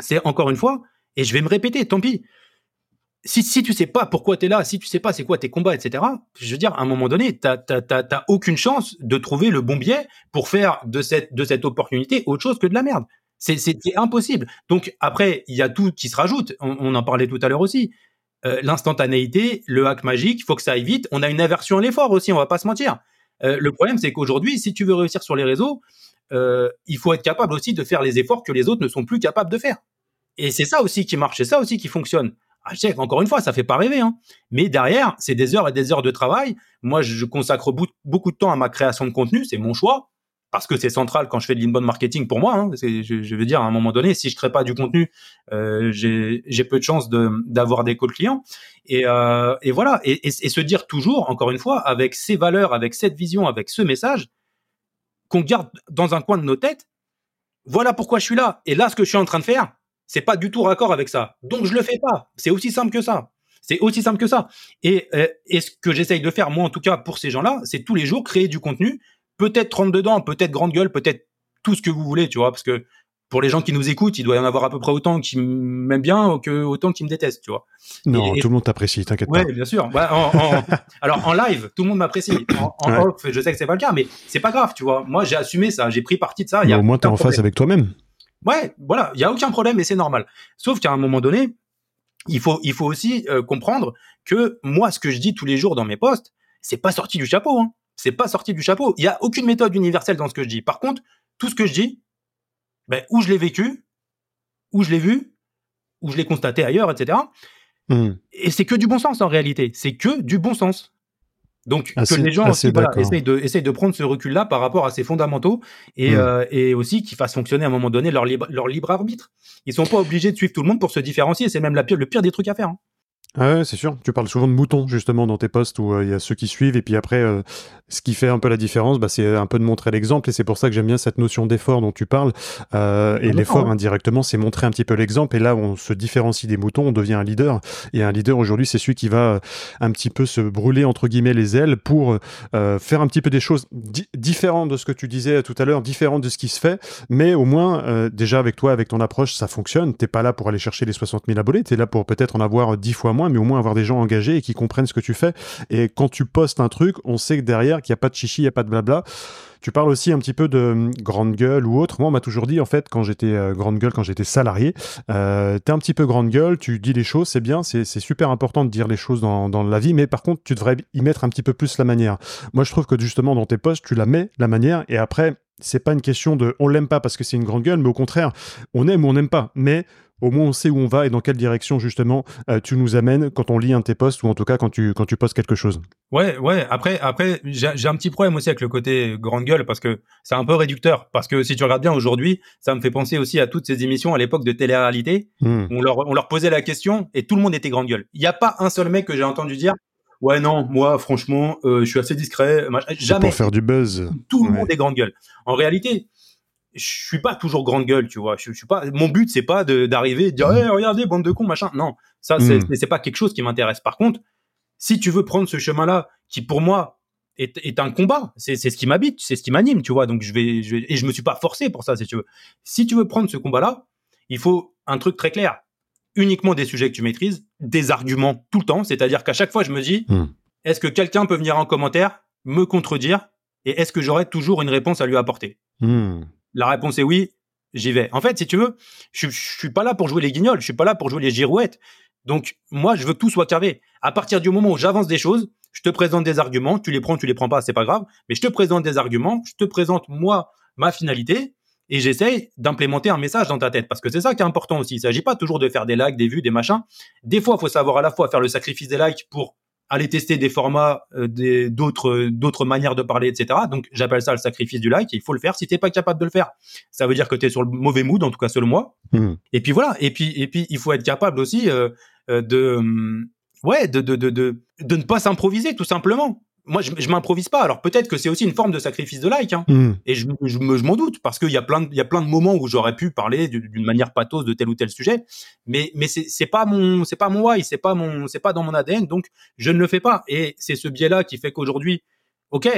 c'est encore une fois, et je vais me répéter, tant pis, si, si tu sais pas pourquoi tu es là, si tu sais pas c'est quoi tes combats, etc., je veux dire, à un moment donné, tu n'as aucune chance de trouver le bon biais pour faire de cette, de cette opportunité autre chose que de la merde. C'est impossible. Donc après, il y a tout qui se rajoute. On, en parlait tout à l'heure aussi. Euh, l'instantanéité, le hack magique, il faut que ça aille vite. On a une aversion à l'effort aussi, on va pas se mentir. Euh, le problème, c'est qu'aujourd'hui, si tu veux réussir sur les réseaux, euh, il faut être capable aussi de faire les efforts que les autres ne sont plus capables de faire. Et c'est ça aussi qui marche, c'est ça aussi qui fonctionne. Ah, je sais encore une fois, ça fait pas rêver, hein. Mais derrière, c'est des heures et des heures de travail. Moi, je consacre beaucoup de temps à ma création de contenu, c'est mon choix, parce que c'est central quand je fais de l'inbound marketing pour moi. Hein. Je, veux dire, à un moment donné, si je crée pas du contenu, euh, j'ai peu de chances d'avoir des calls clients. Et, euh, voilà, et, se dire toujours, encore une fois, avec ces valeurs, avec cette vision, avec ce message, qu'on garde dans un coin de nos têtes. Voilà pourquoi je suis là. Et là, ce que je suis en train de faire, c'est pas du tout raccord avec ça. Donc je le fais pas. C'est aussi simple que ça. C'est aussi simple que ça. Et, euh, et ce que j'essaye de faire, moi en tout cas pour ces gens-là, c'est tous les jours créer du contenu, peut-être rentre dedans, peut-être grande gueule, peut-être tout ce que vous voulez, tu vois, parce que pour les gens qui nous écoutent, il doit y en avoir à peu près autant qui m'aiment bien que autant qui me détestent, tu vois. Non, tout le monde t'apprécie, t'inquiète pas. Oui, bien sûr. Bah, en, alors en live, tout le monde m'apprécie. En, off, je sais que c'est pas le cas, mais c'est pas grave, tu vois. Moi, j'ai assumé ça, j'ai pris parti de ça. au moins, t'es en face avec toi-même. Ouais, voilà, il y a aucun problème et c'est normal. Sauf qu'à un moment donné, il faut il faut aussi euh, comprendre que moi ce que je dis tous les jours dans mes posts, c'est pas sorti du chapeau hein. C'est pas sorti du chapeau. Il y a aucune méthode universelle dans ce que je dis. Par contre, tout ce que je dis, ben où je l'ai vécu, où je l'ai vu, où je l'ai constaté ailleurs, etc. Mmh. Et c'est que du bon sens en réalité. C'est que du bon sens. Donc que les gens aussi, essayent, de, essayent de prendre ce recul-là par rapport à ces fondamentaux et, hmm. euh, et aussi qu'ils fassent fonctionner à un moment donné leur libre, leur libre arbitre. Ils sont pas obligés de suivre tout le monde pour se différencier. C'est même la pire, le pire des trucs à faire. Hein. Ah ouais, c'est sûr. Tu parles souvent de moutons, justement, dans tes posts où euh, il y a ceux qui suivent. Et puis après, euh, ce qui fait un peu la différence, bah, c'est un peu de montrer l'exemple. Et c'est pour ça que j'aime bien cette notion d'effort dont tu parles. Euh, et l'effort, indirectement, c'est montrer un petit peu l'exemple. Et là, on se différencie des moutons, on devient un leader. Et un leader, aujourd'hui, c'est celui qui va un petit peu se brûler, entre guillemets, les ailes pour faire un petit peu des choses différentes de ce que tu disais tout à l'heure, différentes de ce qui se fait. Mais au moins, déjà, avec toi, avec ton approche, ça fonctionne. T'es pas là pour aller chercher les 60 000 abonnés. T'es là pour peut-être en avoir 10 fois moins mais au moins avoir des gens engagés et qui comprennent ce que tu fais. Et quand tu postes un truc, on sait que derrière, qu'il n'y a pas de chichi, il n'y a pas de blabla. Tu parles aussi un petit peu de hum, grande gueule ou autre. Moi, on m'a toujours dit, en fait, quand j'étais euh, grande gueule, quand j'étais salarié, euh, t'es un petit peu grande gueule, tu dis les choses, c'est bien, c'est super important de dire les choses dans, dans, la vie, mais par contre, tu devrais y mettre un petit peu plus la manière. Moi, je trouve que justement, dans tes posts, tu la mets, la manière, et après, c'est pas une question de on l'aime pas parce que c'est une grande gueule, mais au contraire, on aime ou on n'aime pas. Mais au moins on sait où on va et dans quelle direction justement euh, tu nous amènes quand on lit un de tes posts ou en tout cas quand tu quand tu postes quelque chose. Ouais, ouais. Après, après, j'ai un petit problème aussi avec le côté grande gueule parce que c'est un peu réducteur. Parce que si tu regardes bien aujourd'hui, ça me fait penser aussi à toutes ces émissions à l'époque de télé-réalité. Hmm. On leur on leur posait la question et tout le monde était grande gueule. Il n'y a pas un seul mec que j'ai entendu dire ouais non moi franchement euh, je suis assez discret jamais pour faire du buzz tout le monde est grande gueule en réalité je suis pas toujours grande gueule, tu vois. Je, suis pas. Mon but c'est pas d'arriver et de dire, hey, regardez, bande de cons, machin. Non, ça c'est mm. c'est pas quelque chose qui m'intéresse. Par contre, si tu veux prendre ce chemin-là, qui pour moi est, est un combat, c'est ce qui m'habite, c'est ce qui m'anime, tu vois. Donc je vais, je vais, et je me suis pas forcé pour ça, si tu veux. Si tu veux prendre ce combat-là, il faut un truc très clair. Uniquement des sujets que tu maîtrises, des arguments tout le temps. C'est-à-dire qu'à chaque fois, je me dis, mm. est-ce que quelqu'un peut venir en commentaire me contredire et est-ce que j'aurai toujours une réponse à lui apporter? Mm. La réponse est oui, j'y vais. En fait, si tu veux, je, je suis pas là pour jouer les guignols, je suis pas là pour jouer les girouettes. Donc, moi, je veux que tout soit carré. À partir du moment où j'avance des choses, je te présente des arguments, tu les prends, tu les prends pas, c'est pas grave, mais je te présente des arguments, je te présente, moi, ma finalité, et j'essaye d'implémenter un message dans ta tête parce que c'est ça qui est important aussi. Il s'agit pas toujours de faire des likes, des vues, des machins. Des fois, il faut savoir à la fois faire le sacrifice des likes pour aller tester des formats, euh, des d'autres d'autres manières de parler, etc. Donc j'appelle ça le sacrifice du like. il faut le faire. Si t'es pas capable de le faire, ça veut dire que tu es sur le mauvais mood, en tout cas selon moi. Hmm. Et puis voilà. Et puis et puis il faut être capable aussi euh, euh de ouais de de de de, de ne pas s'improviser tout simplement moi, je, je m'improvise pas. Alors peut-être que c'est aussi une forme de sacrifice de like, hein. Hmm. et je, je, je m'en doute parce qu'il y a plein, de, il y a plein de moments où j'aurais pu parler d'une manière pathos de tel ou tel sujet, mais mais c'est c'est pas mon c'est pas mon why, c'est pas mon c'est pas dans mon ADN, donc je ne le fais pas. Et c'est ce biais-là qui fait qu'aujourd'hui, ok,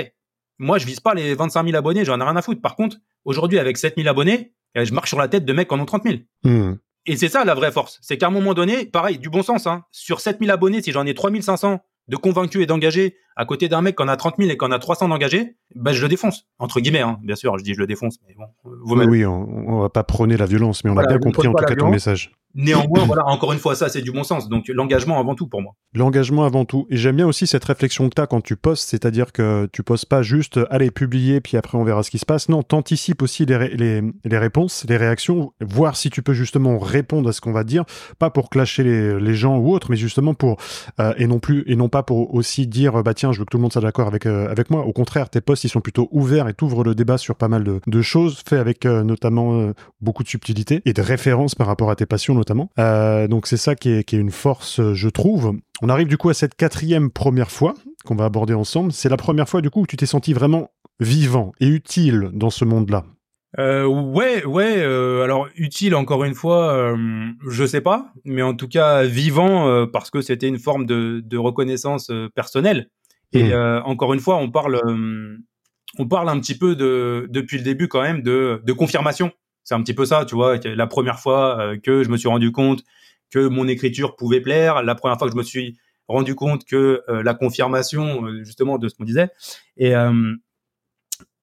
moi je vise pas les 25 000 abonnés, j'en ai rien à foutre. Par contre, aujourd'hui avec 7 000 abonnés, eh, je marche sur la tête de mecs qui en ont 30 000. Hmm. Et c'est ça la vraie force, c'est qu'à un moment donné, pareil, du bon sens, hein, sur 7000 abonnés, si j'en ai 3500 de convaincu et d'engagé à côté d'un mec qui en a 30 000 et qui en a 300 d'engagés, bah, je le défonce. Entre guillemets, hein. bien sûr, je dis je le défonce, mais bon. Vous oui, oui, on, on, va pas prôner la violence, mais on a bien compris en tout cas ton message. Néanmoins, voilà, encore une fois, ça, c'est du bon sens. Donc, l'engagement avant tout pour moi. L'engagement avant tout. Et j'aime bien aussi cette réflexion que tu as quand tu postes, c'est-à-dire que tu postes pas juste allez publier, puis après on verra ce qui se passe. Non, t'anticipes aussi les, les, les, réponses, les réactions, voir si tu peux justement répondre à ce qu'on va dire, pas pour clasher les, les gens ou autres, mais justement pour, euh, et non plus, et non pas pour aussi dire, bah tiens, je veux que tout le monde soit d'accord avec, euh, avec moi. Au contraire, tes posts, ils sont plutôt ouverts et t'ouvrent le débat sur pas mal de, de choses, fait avec euh, notamment beaucoup de subtilité et de références par rapport à tes passions notamment. Euh, donc c'est ça qui est, qui est, une force, je trouve. On arrive du coup à cette quatrième première fois qu'on va aborder ensemble. C'est la première fois du coup où tu t'es senti vraiment vivant et utile dans ce monde-là. Euh, ouais, ouais. Euh, alors utile, encore une fois, euh, je sais pas, mais en tout cas vivant euh, parce que c'était une forme de, de reconnaissance euh, personnelle. Et mmh. encore une fois, on parle, on parle un petit peu de depuis le début quand même de, de confirmation. C'est un petit peu ça, tu vois. La première fois euh, que je me suis rendu compte que mon écriture pouvait plaire, la première fois que je me suis rendu compte que euh, la confirmation euh, justement de ce qu'on disait. Et,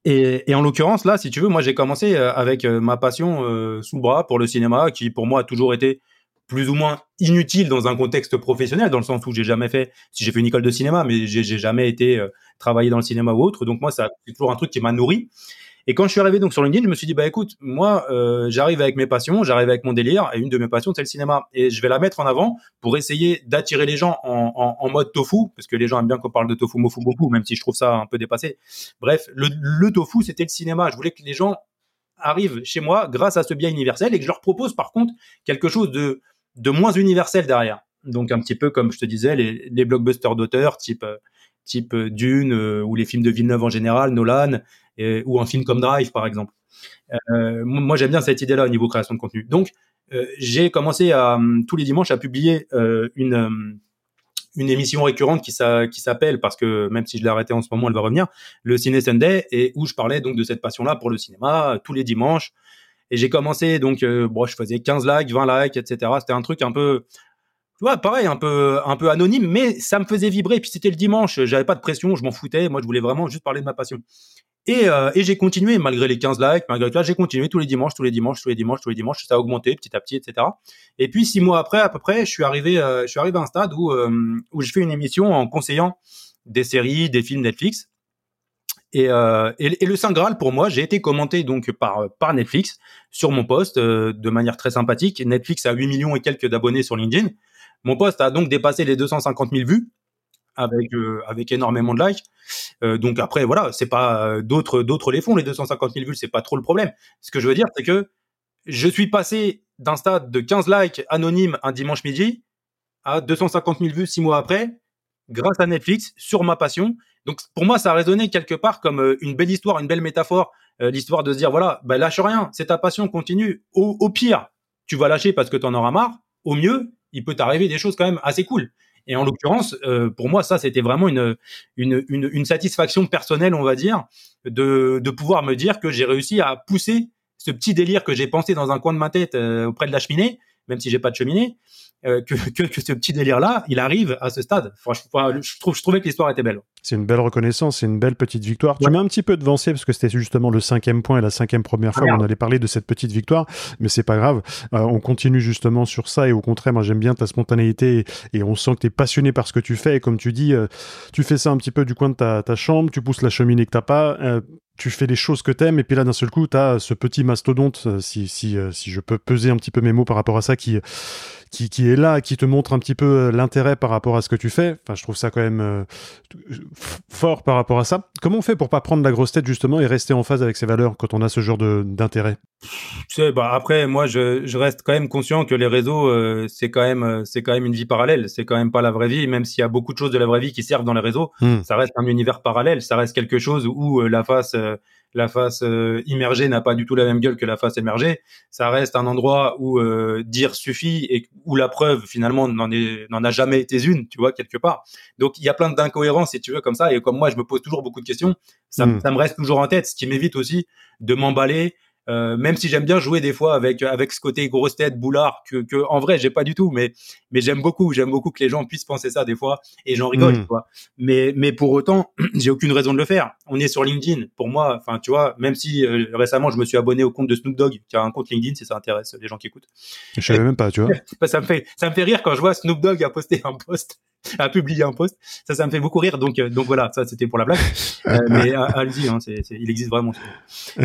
et, en l'occurrence, là, si tu veux, moi j'ai commencé avec ma passion sous bras pour le cinéma, qui pour moi a toujours été plus ou moins inutile dans un contexte professionnel, dans le sens où j'ai jamais fait, si j'ai fait une école de cinéma, mais j'ai jamais été travailler dans le cinéma ou autre. Donc moi, c'est toujours un truc qui m'a nourri. Et quand je suis arrivé donc sur LinkedIn, je me suis dit bah écoute, moi euh, j'arrive avec mes passions, j'arrive avec mon délire, et une de mes passions c'est le cinéma, et je vais la mettre en avant pour essayer d'attirer les gens en, mode tofu, parce que les gens aiment bien qu'on parle de tofu, mofu beaucoup, même si je trouve ça un peu dépassé. Bref, le, tofu c'était le cinéma. Je voulais que les gens arrivent chez moi grâce à ce biais universel et que je leur propose par contre quelque chose de moins universel derrière. Donc un petit peu comme je te disais, les, les blockbusters d'auteurs type type Dune ou les films de Villeneuve en général, Nolan, ou un film comme Drive par exemple. moi j'aime bien cette idée-là au niveau création de contenu. Donc j'ai commencé à tous les dimanches à publier une une émission récurrente qui, s'appelle, parce que même si je l'ai arrêté en ce moment, elle va revenir, le Ciné Sunday, et où je parlais donc de cette passion-là pour le cinéma tous les dimanches. Et j'ai commencé, donc, euh, bon, je faisais 15 likes, 20 likes, etc. C'était un truc un peu, tu vois, pareil, un peu, un peu anonyme, mais ça me faisait vibrer. Puis c'était le dimanche, j'avais pas de pression, je m'en foutais. Moi, je voulais vraiment juste parler de ma passion. Et, euh, et j'ai continué, malgré les 15 likes, malgré tout j'ai continué tous les dimanches, tous les dimanches, tous les dimanches, tous les dimanches. Ça a augmenté petit à petit, etc. Et puis, six mois après, à peu près, je suis arrivé, euh, je suis arrivé à un stade où, euh, où je fais une émission en conseillant des séries, des films Netflix. Et, euh, et, le Saint Graal pour moi, j'ai été commenté donc par par Netflix sur mon poste de manière très sympathique. Netflix a 8 millions et quelques d'abonnés sur LinkedIn. Mon poste a donc dépassé les 250 000 vues avec euh, avec énormément de likes. Euh, donc après voilà, c'est pas euh, d'autres d'autres les font les 250 000 vues, c'est pas trop le problème. Ce que je veux dire, c'est que je suis passé d'un stade de 15 likes anonyme un dimanche midi à 250 000 vues six mois après, grâce à Netflix sur ma passion. Donc pour moi, ça a résonné quelque part comme une belle histoire, une belle métaphore, l'histoire de se dire voilà, bah, lâche rien, c'est ta passion, continue. Au, au pire, tu vas lâcher parce que tu en auras marre. Au mieux, il peut t'arriver des choses quand même assez cool. Et en l'occurrence, euh, pour moi, ça, c'était vraiment une, une, une, une, satisfaction personnelle, on va dire, de, de pouvoir me dire que j'ai réussi à pousser ce petit délire que j'ai pensé dans un coin de ma tête euh, auprès de la cheminée, même si j'ai pas de cheminée, euh, que, que, que, ce petit délire-là, il arrive à ce stade. Franchement, je, trouve, je trouvais que l'histoire était belle. C'est une belle reconnaissance, c'est une belle petite victoire. Tu m'as un petit peu devancé parce que c'était justement le cinquième point et la cinquième première fois où on allait parler de cette petite victoire, mais c'est pas grave. Euh, on continue justement sur ça et au contraire, moi j'aime bien ta spontanéité et, on sent que tu es passionné par ce que tu fais. Et comme tu dis, euh, tu fais ça un petit peu du coin de ta, ta chambre, tu pousses la cheminée que t'as pas tu fais les choses que t'aimes et puis là d'un seul coup tu as ce petit mastodonte euh, si si euh, si je peux peser un petit peu mes mots par rapport à ça qui qui, qui est là qui te montre un petit peu euh, l'intérêt par rapport à ce que tu fais enfin je trouve ça quand même fort par rapport à ça. Comment on fait pour pas prendre la grosse tête justement et rester en phase avec ses valeurs quand on a ce genre d'intérêt? Tu sais bah après moi je, je reste quand même conscient que les réseaux c'est quand même c'est quand même une vie parallèle. C'est quand même pas la vraie vie même s'il y a beaucoup de choses de la vraie vie qui servent dans les réseaux. Hmm. ça reste un univers parallèle. Ça reste quelque chose où la face la face euh, immergée n'a pas du tout la même gueule que la face émergée. Ça reste un endroit où euh, dire suffit et où la preuve finalement n'en n'en a jamais été une, tu vois quelque part. Donc il y a plein d'incohérences si tu veux comme ça et comme moi je me pose toujours beaucoup de questions, ça, hmm. ça me reste toujours en tête, ce qui m'évite aussi de m'emballer euh, même si j'aime bien jouer des fois avec avec ce côté grosse tête boulard que, que en vrai j'ai pas du tout mais mais j'aime beaucoup j'aime beaucoup que les gens puissent penser ça des fois et j'en rigole mmh. quoi mais mais pour autant j'ai aucune raison de le faire. On est sur LinkedIn. Pour moi enfin tu vois même si euh, récemment je me suis abonné au compte de Snoop Dogg qui a un compte LinkedIn si ça intéresse les gens qui écoutent. Je savais même pas tu vois. Ça me fait ça me fait rire quand je vois Snoop Dogg a posté un post a publié un post. Ça, ça me fait beaucoup rire. Donc, euh, donc voilà, ça c'était pour la blague. Euh, mais euh, allez-y, hein, il existe vraiment.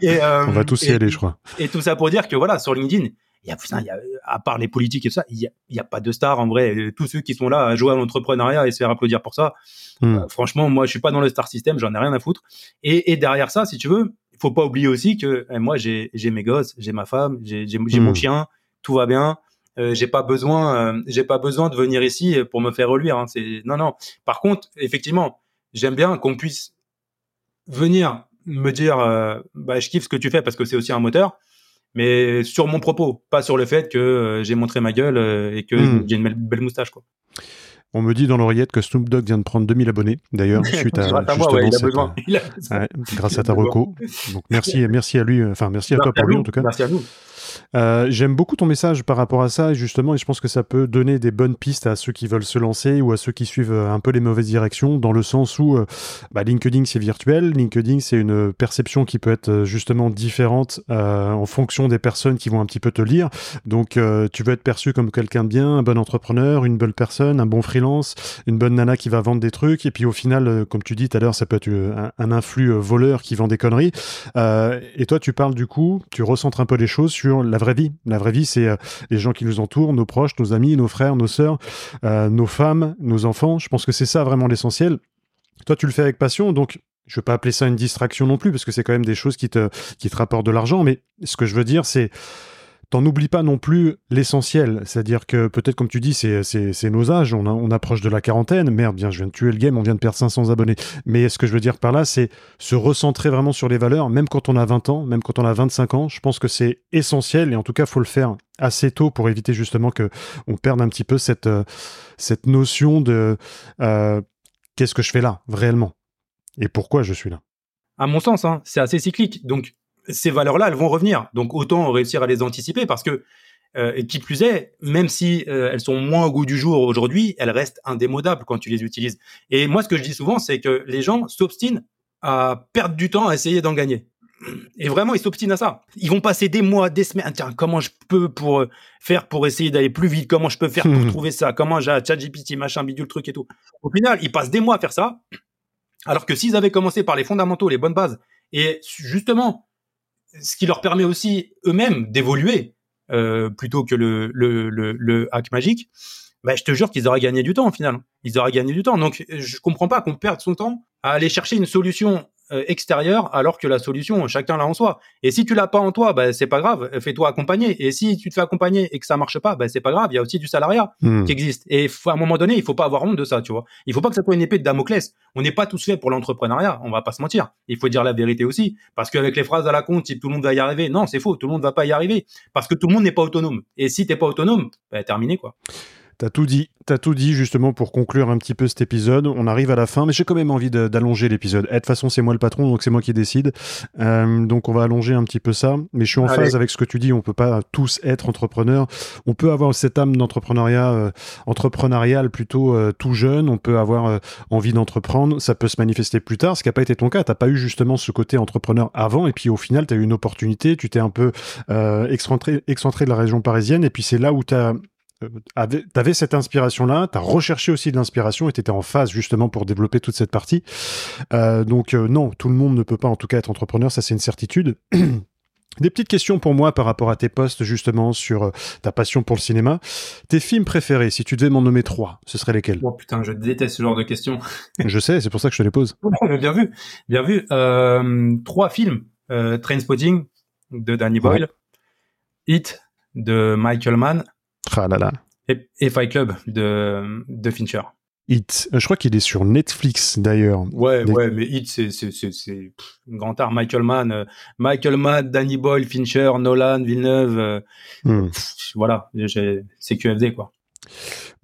Et, On va tous y aller, je crois. Et tout ça pour dire que voilà, sur LinkedIn, il y a, il y a, à part les politiques et tout ça, il y a, il y a pas de stars en vrai. Tous ceux qui sont là à jouer à l'entrepreneuriat et se faire applaudir pour ça, hmm. franchement, moi, je suis pas dans le star system, j'en ai rien à foutre. Et, et derrière ça, si tu veux, il faut pas oublier aussi que eh, moi, j'ai, j'ai mes gosses, j'ai ma femme, j'ai, j'ai, mon hmm. chien, tout va bien. Euh, j'ai pas besoin, euh, j'ai pas besoin de venir ici pour me faire reluire. Hein. C'est non, non. Par contre, effectivement, j'aime bien qu'on puisse venir me dire, euh, bah, je kiffe ce que tu fais parce que c'est aussi un moteur, mais sur mon propos, pas sur le fait que j'ai montré ma gueule et que hmm. j'ai une belle, moustache, quoi. On me dit dans l'oreillette que Snoop Dogg vient de prendre 2000 abonnés, d'ailleurs, suite à, justement grâce à ta reco. Donc merci, merci à lui, enfin merci à toi pour lui en tout cas. Merci à nous. Euh, j'aime beaucoup ton message par rapport à ça, justement, et je pense que ça peut donner des bonnes pistes à ceux qui veulent se lancer ou à ceux qui suivent euh, un peu les mauvaises directions, dans le sens où euh, bah, LinkedIn c'est virtuel, LinkedIn c'est une perception qui peut être justement différente en fonction des personnes qui vont un petit peu te lire. Donc tu veux être perçu comme quelqu'un de bien, un bon entrepreneur, une bonne personne, un bon freelance, une bonne nana qui va vendre des trucs, et puis au final, comme tu dis tout à l'heure, ça peut être un, un influx voleur qui vend des conneries. et toi, tu parles du coup, tu recentres un peu les choses sur la vraie vie. La vraie vie, c'est euh, les gens qui nous entourent, nos proches, nos amis, nos frères, nos sœurs, euh, nos femmes, nos enfants. Je pense que c'est ça vraiment l'essentiel. Toi, tu le fais avec passion, donc je veux pas appeler ça une distraction non plus, parce que c'est quand même des choses qui te, qui te rapportent de l'argent, mais ce que je veux dire, c'est t'en oublies pas non plus l'essentiel. C'est-à-dire que peut-être, comme tu dis, c'est, nos âges, on, on, approche de la quarantaine. Merde, bien, je viens de tuer le game, on vient de perdre 500 abonnés. Mais ce que je veux dire par là, c'est se recentrer vraiment sur les valeurs, même quand on a 20 ans, même quand on a 25 ans. Je pense que c'est essentiel et en tout cas, faut le faire assez tôt pour éviter justement que on perde un petit peu cette, euh, cette notion de euh, qu'est-ce que je fais là, réellement? Et pourquoi je suis là? À mon sens, hein, c'est assez cyclique. Donc, ces valeurs-là, elles vont revenir. Donc, autant réussir à les anticiper parce que, euh, qui plus est, même si euh, elles sont moins au goût du jour aujourd'hui, elles restent indémodables quand tu les utilises. Et moi, ce que je dis souvent, c'est que les gens s'obstinent à perdre du temps à essayer d'en gagner. Et vraiment, ils s'obstinent à ça. Ils vont passer des mois, des semaines. Tiens, comment je peux pour euh, faire pour essayer d'aller plus vite? Comment je peux faire pour trouver ça? Comment j'ai ChatGPT, machin, bidule, truc et tout. Au final, ils passent des mois à faire ça. Alors que s'ils avaient commencé par les fondamentaux, les bonnes bases, et justement, ce qui leur permet aussi eux-mêmes d'évoluer euh, plutôt que le, le, le, hack magique, bah, je te jure qu'ils auraient gagné du temps au final. Ils auraient gagné du temps. Donc, je comprends pas qu'on perde son temps à aller chercher une solution extérieur alors que la solution chacun l'a en soi. Et si tu l'as pas en toi, bah, c'est pas grave, fais-toi accompagner. Et si tu te fais accompagner et que ça marche pas, bah, c'est pas grave, il y a aussi du salariat hmm. qui existe. Et à un moment donné, il faut pas avoir honte de ça, tu vois. Il faut pas que ça soit une épée de Damoclès. On n'est pas tous faits pour l'entrepreneuriat, on va pas se mentir. Il faut dire la vérité aussi parce qu'avec les phrases à la con, si tout le monde va y arriver, non, c'est faux, tout le monde va pas y arriver parce que tout le monde n'est pas autonome. Et si t'es pas autonome, bah, terminé quoi. T'as tout dit, t'as tout dit justement pour conclure un petit peu cet épisode. On arrive à la fin, mais j'ai quand même envie d'allonger l'épisode. Eh, de toute façon, c'est moi le patron, donc c'est moi qui décide. Euh, donc on va allonger un petit peu ça. Mais je suis en phase avec ce que tu dis. On peut pas tous être entrepreneurs. On peut avoir cette âme d'entrepreneuriat, euh, entrepreneurial plutôt euh, tout jeune. On peut avoir envie d'entreprendre. Ça peut se manifester plus tard, ce qui n'a pas été ton cas. T'as pas eu justement ce côté entrepreneur avant, et puis au final, tu as eu une opportunité. Tu t'es un peu excentré, excentré de la région parisienne, et puis c'est là où tu as euh, avais cette inspiration-là, tu as recherché aussi de l'inspiration et tu étais en phase justement pour développer toute cette partie. Euh, donc euh, non, tout le monde ne peut pas en tout cas être entrepreneur, ça c'est une certitude. Des petites questions pour moi par rapport à tes posts justement sur ta passion pour le cinéma. Tes films préférés, si tu devais m'en nommer trois, ce seraient lesquels? Oh putain, je déteste ce genre de questions. je sais, c'est pour ça que je te les pose. bien vu, bien vu. trois films. Trainspotting de Danny Boyle, Hit de Michael Mann ah là là. Et, Fight Club de, de Fincher. Hit. Euh, je crois qu'il est sur Netflix d'ailleurs. Ouais, ouais, mais Hit, c'est, grand art. Michael Mann, euh, Michael Mann, Danny Boyle, Fincher, Nolan, Villeneuve. Euh, hmm. voilà, c'est QFD quoi.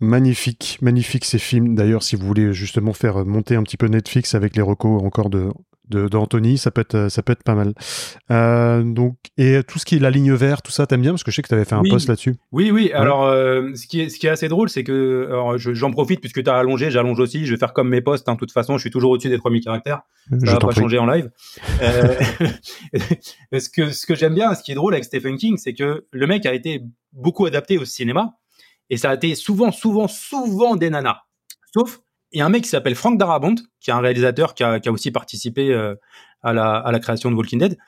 Magnifique, magnifique ces films. D'ailleurs, si vous voulez justement faire monter un petit peu Netflix avec les recos encore de d'Anthony, ça peut être ça peut être pas mal. Euh, donc et tout ce qui est la ligne verte, tout ça, t'aimes bien? Parce que je sais que t'avais fait un post là-dessus. Oui, oui. Alors euh, ce qui est ce qui est assez drôle, c'est que j'en profite puisque t'as allongé, j'allonge aussi. Je vais faire comme mes posts. Hein, de toute façon, je suis toujours au-dessus des 3000 caractères. Ça va pas changer en live. euh, ce que ce que j'aime bien, ce qui est drôle avec Stephen King, c'est que le mec a été beaucoup adapté au cinéma et ça a été souvent, souvent, souvent des nanas. Sauf il y a un mec qui s'appelle Frank Darabont, qui est un réalisateur qui a, qui a aussi participé euh, à, la, à, la, création de Walking Dead.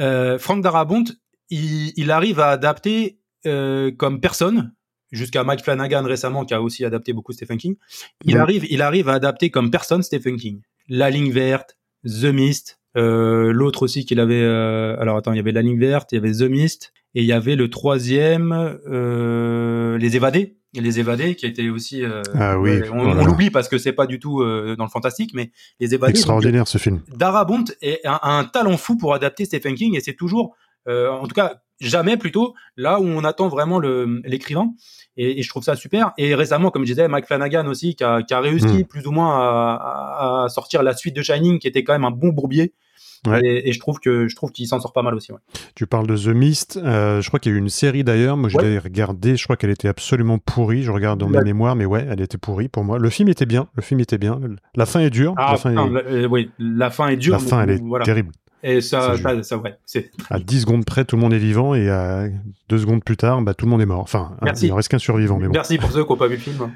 Euh, Frank Darabont, il, il, arrive à adapter euh, comme personne, jusqu'à Mike Flanagan récemment, qui a aussi adapté beaucoup Stephen King. Il, arrive, il arrive à adapter comme personne Stephen King. La ligne verte, The Mist, euh, l'autre aussi qu'il avait. Euh, alors attends, il y avait La ligne verte, il y avait The Mist, et il y avait le troisième, euh, Les Évadés les évadés qui étaient aussi euh, ah oui on, l'oublie parce que c'est pas du tout euh, dans le fantastique mais les évadés extraordinaire ce film. Darabont est un, un, talent fou pour adapter Stephen King et c'est toujours euh, en tout cas jamais plutôt là où on attend vraiment l'écrivain. Et, et, je trouve ça super. Et récemment comme je disais Mike Flanagan aussi qui a, qui a réussi hmm. plus ou moins à, à, sortir la suite de Shining qui était quand même un bon bourbier et, je trouve que je trouve qu'il s'en sort pas mal aussi. Tu parles de The Mist. Euh, je crois qu'il y a eu une série d'ailleurs. Moi, je l'avais regardée. Je crois qu'elle était absolument pourrie. Je regarde dans mes mémoires, mais ouais, elle était pourrie pour moi. Le film était bien. Le film était bien. La fin est dure. Ah, la fin est... Euh, oui, la fin est dure. La fin, elle est terrible. Et ça, ça, ça, ouais. À 10 secondes près, tout le monde est vivant et à 2 secondes plus tard, bah, tout le monde est mort. Enfin, hein, il ne reste qu'un survivant. Mais bon. Merci pour ceux qui n'ont pas vu le film. Hein.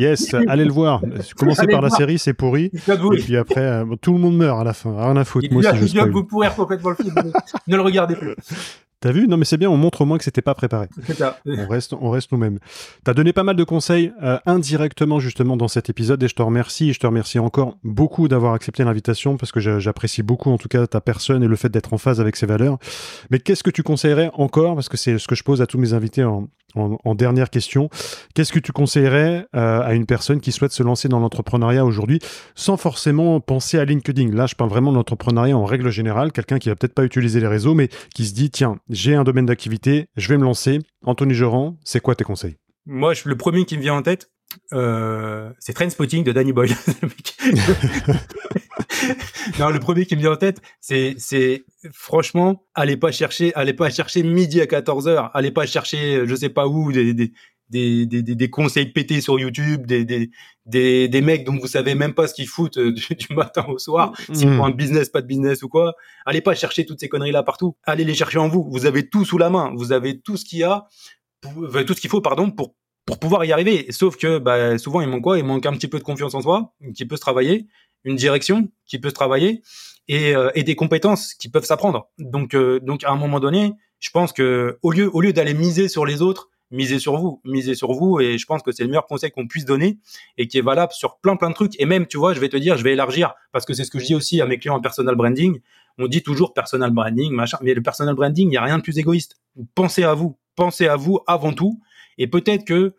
Yes, allez le voir. Commencez par la série, c'est pourri. Et puis après, euh, tout le monde meurt à la fin. Rien à foutre. Moi aussi, je vous pourrir complètement le film. ne le regardez plus. T'as vu? Non, mais c'est bien, on montre au moins que c'était pas préparé. on reste, on reste nous-mêmes. T'as donné pas mal de conseils euh, indirectement justement dans cet épisode et je te remercie. Je te remercie encore beaucoup d'avoir accepté l'invitation parce que j'apprécie beaucoup en tout cas ta personne et le fait d'être en phase avec ses valeurs. Mais qu'est-ce que tu conseillerais encore? Parce que c'est ce que je pose à tous mes invités en, en, dernière question. Qu'est-ce que tu conseillerais euh, à une personne qui souhaite se lancer dans l'entrepreneuriat aujourd'hui sans forcément penser à LinkedIn? Là, je parle vraiment de l'entrepreneuriat en règle générale. Quelqu'un qui va peut-être pas utiliser les réseaux, mais qui se dit tiens, j'ai un domaine d'activité, je vais me lancer. Anthony Joran, c'est quoi tes conseils? Moi, le premier qui me vient en tête, euh, c'est Trainspotting de Danny Boyle. non, le premier qui me vient en tête, c'est, c'est franchement, allez pas chercher, allez pas chercher midi à 14 h allez pas chercher, je sais pas où, des, des, des, des, des conseils pétés sur YouTube, des, des, des, des mecs dont vous savez même pas ce qu'ils foutent euh, du, matin au soir, s'ils font un business, pas de business ou quoi. Allez pas chercher toutes ces conneries là partout. Allez les chercher en vous. Vous avez tout sous la main. Vous avez tout ce qu'il y a, tout ce qu'il faut, pardon, pour pour pouvoir y arriver. Sauf que bah, souvent, il manque quoi? Il manque un petit peu de confiance en soi, qui peut se travailler, une direction qui peut se travailler, et, euh, et des compétences qui peuvent s'apprendre. Donc, euh, donc à un moment donné, je pense que au lieu, au lieu d'aller miser sur les autres, misez sur vous, misez sur vous, et je pense que c'est le meilleur conseil qu'on puisse donner et qui est valable sur plein plein de trucs. Et même, tu vois, je vais te dire, je vais élargir parce que c'est ce que je dis aussi à mes clients en personal branding. On dit toujours personal branding, machin, mais le personal branding, il y a rien de plus égoïste. Pensez à vous, pensez à vous avant tout et peut-être que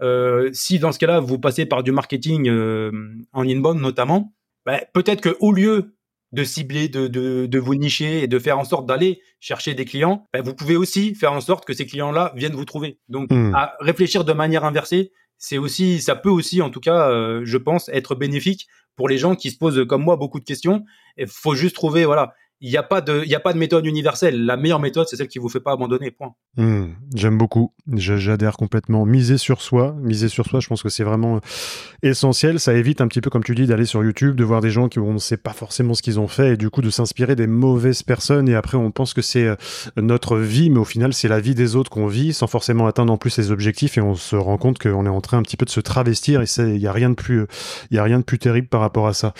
euh, si dans ce cas-là, vous passez par du marketing euh, en inbound notamment, bah, peut-être que au lieu de cibler, de, de, de, vous nicher et de faire en sorte d'aller chercher des clients, bah, vous pouvez aussi faire en sorte que ces clients-là viennent vous trouver. Donc, hmm. à réfléchir de manière inversée, c'est aussi, ça peut aussi, en tout cas, euh, je pense, être bénéfique pour les gens qui se posent comme moi beaucoup de questions. Il faut juste trouver, voilà, il n'y a pas de, y a pas de méthode universelle. La meilleure méthode, c'est celle qui vous fait pas abandonner. Point. Hmm, j'aime beaucoup. J'adhère complètement. Miser sur soi, miser sur soi, je pense que c'est vraiment euh, essentiel. Ça évite un petit peu, comme tu dis, d'aller sur YouTube, de voir des gens qui on ne sait pas forcément ce qu'ils ont fait et du coup de s'inspirer des mauvaises personnes. Et après, on pense que c'est euh, notre vie, mais au final, c'est la vie des autres qu'on vit sans forcément atteindre en plus ses objectifs. Et on se rend compte qu'on est en train un petit peu de se travestir. Et il y a rien de plus, il y a rien de plus terrible par rapport à ça.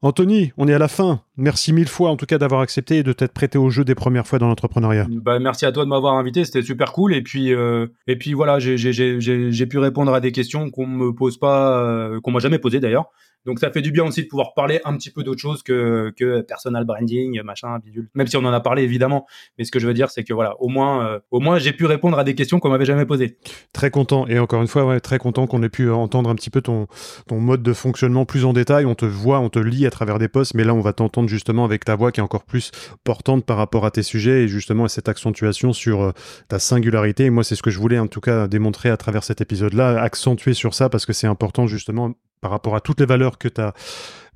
Anthony, on est à la fin. Merci mille fois en tout cas d'avoir accepté et de t'être prêté au jeu des premières fois dans l'entrepreneuriat. Bah, merci à toi de m'avoir invité, c'était super cool. Et puis, euh, et puis voilà, j'ai pu répondre à des questions qu'on me pose pas, euh, qu'on m'a jamais posées d'ailleurs. Donc ça fait du bien aussi de pouvoir parler un petit peu d'autre chose que, que personal branding, machin, bidule. Même si on en a parlé évidemment, mais ce que je veux dire c'est que voilà, au moins, euh, j'ai pu répondre à des questions qu'on m'avait jamais posées. Très content et encore une fois, très content qu'on ait pu entendre un petit peu ton ton mode de fonctionnement plus en détail. On te voit, on te lit à travers des posts, mais là on va t'entendre justement avec ta voix qui est encore plus portante par rapport à tes sujets et justement à cette accentuation sur euh, ta singularité. Et moi c'est ce que je voulais en tout cas démontrer à travers cet épisode-là, accentuer sur ça parce que c'est important justement par rapport à toutes les valeurs que tu as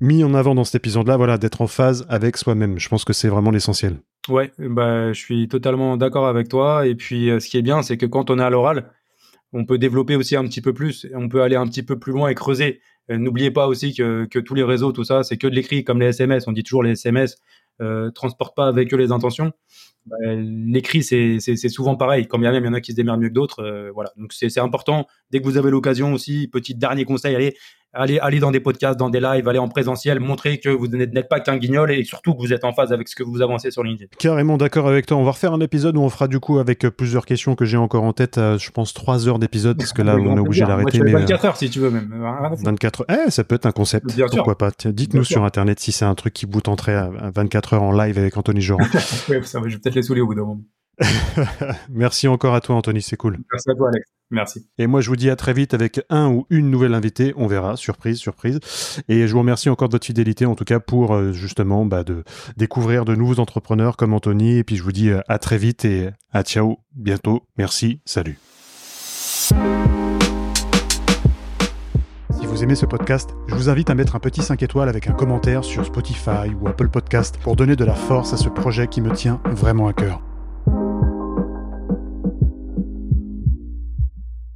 mis en avant dans cet épisode-là, voilà, d'être en phase avec soi-même. Je pense que c'est vraiment l'essentiel. Ouais, bah, je suis totalement d'accord avec toi. Et puis, euh, ce qui est bien, c'est que quand on est à l'oral, on peut développer aussi un petit peu plus, on peut aller un petit peu plus loin et creuser. Euh, n'oubliez pas aussi que, que, tous les réseaux, tout ça, c'est que de l'écrit, comme les SMS. On dit toujours les SMS euh, transportent pas avec eux les intentions. Bah, l'écrit, c'est souvent pareil. Quand bien même il y en a qui se démerdent mieux que d'autres, euh, voilà. Donc c'est important. Dès que vous avez l'occasion aussi, petit dernier conseil, allez allez, allez dans des podcasts, dans des lives, allez en présentiel, montrez que vous n'êtes pas qu'un guignol et surtout que vous êtes en phase avec ce que vous avancez sur LinkedIn. Carrément d'accord avec toi. On va refaire un épisode où on fera du coup avec euh, plusieurs questions que j'ai encore en tête. Euh, je pense trois heures d'épisode parce que là, on est obligé d'arrêter. Mais 24 heures si tu veux même. 24 heures. Eh, ça peut être un concept. Pourquoi pas. Dites-nous sur Internet si c'est un truc qui vous tenterait à 24 heures en live avec Anthony Joran. ouais, ça, je vais peut-être les saouler au bout d'un moment. Merci encore à toi, Anthony, c'est cool. Merci à toi, Alex. Merci. Et moi, je vous dis à très vite avec un ou une nouvelle invitée. On verra, surprise, surprise. Et je vous remercie encore de votre fidélité, en tout cas, pour euh, justement bah, de découvrir de nouveaux entrepreneurs comme Anthony. Et puis, je vous dis euh, à très vite et à ciao, bientôt. Merci, salut. Si vous aimez ce podcast, je vous invite à mettre un petit 5 étoiles avec un commentaire sur Spotify ou Apple Podcast pour donner de la force à ce projet qui me tient vraiment à cœur.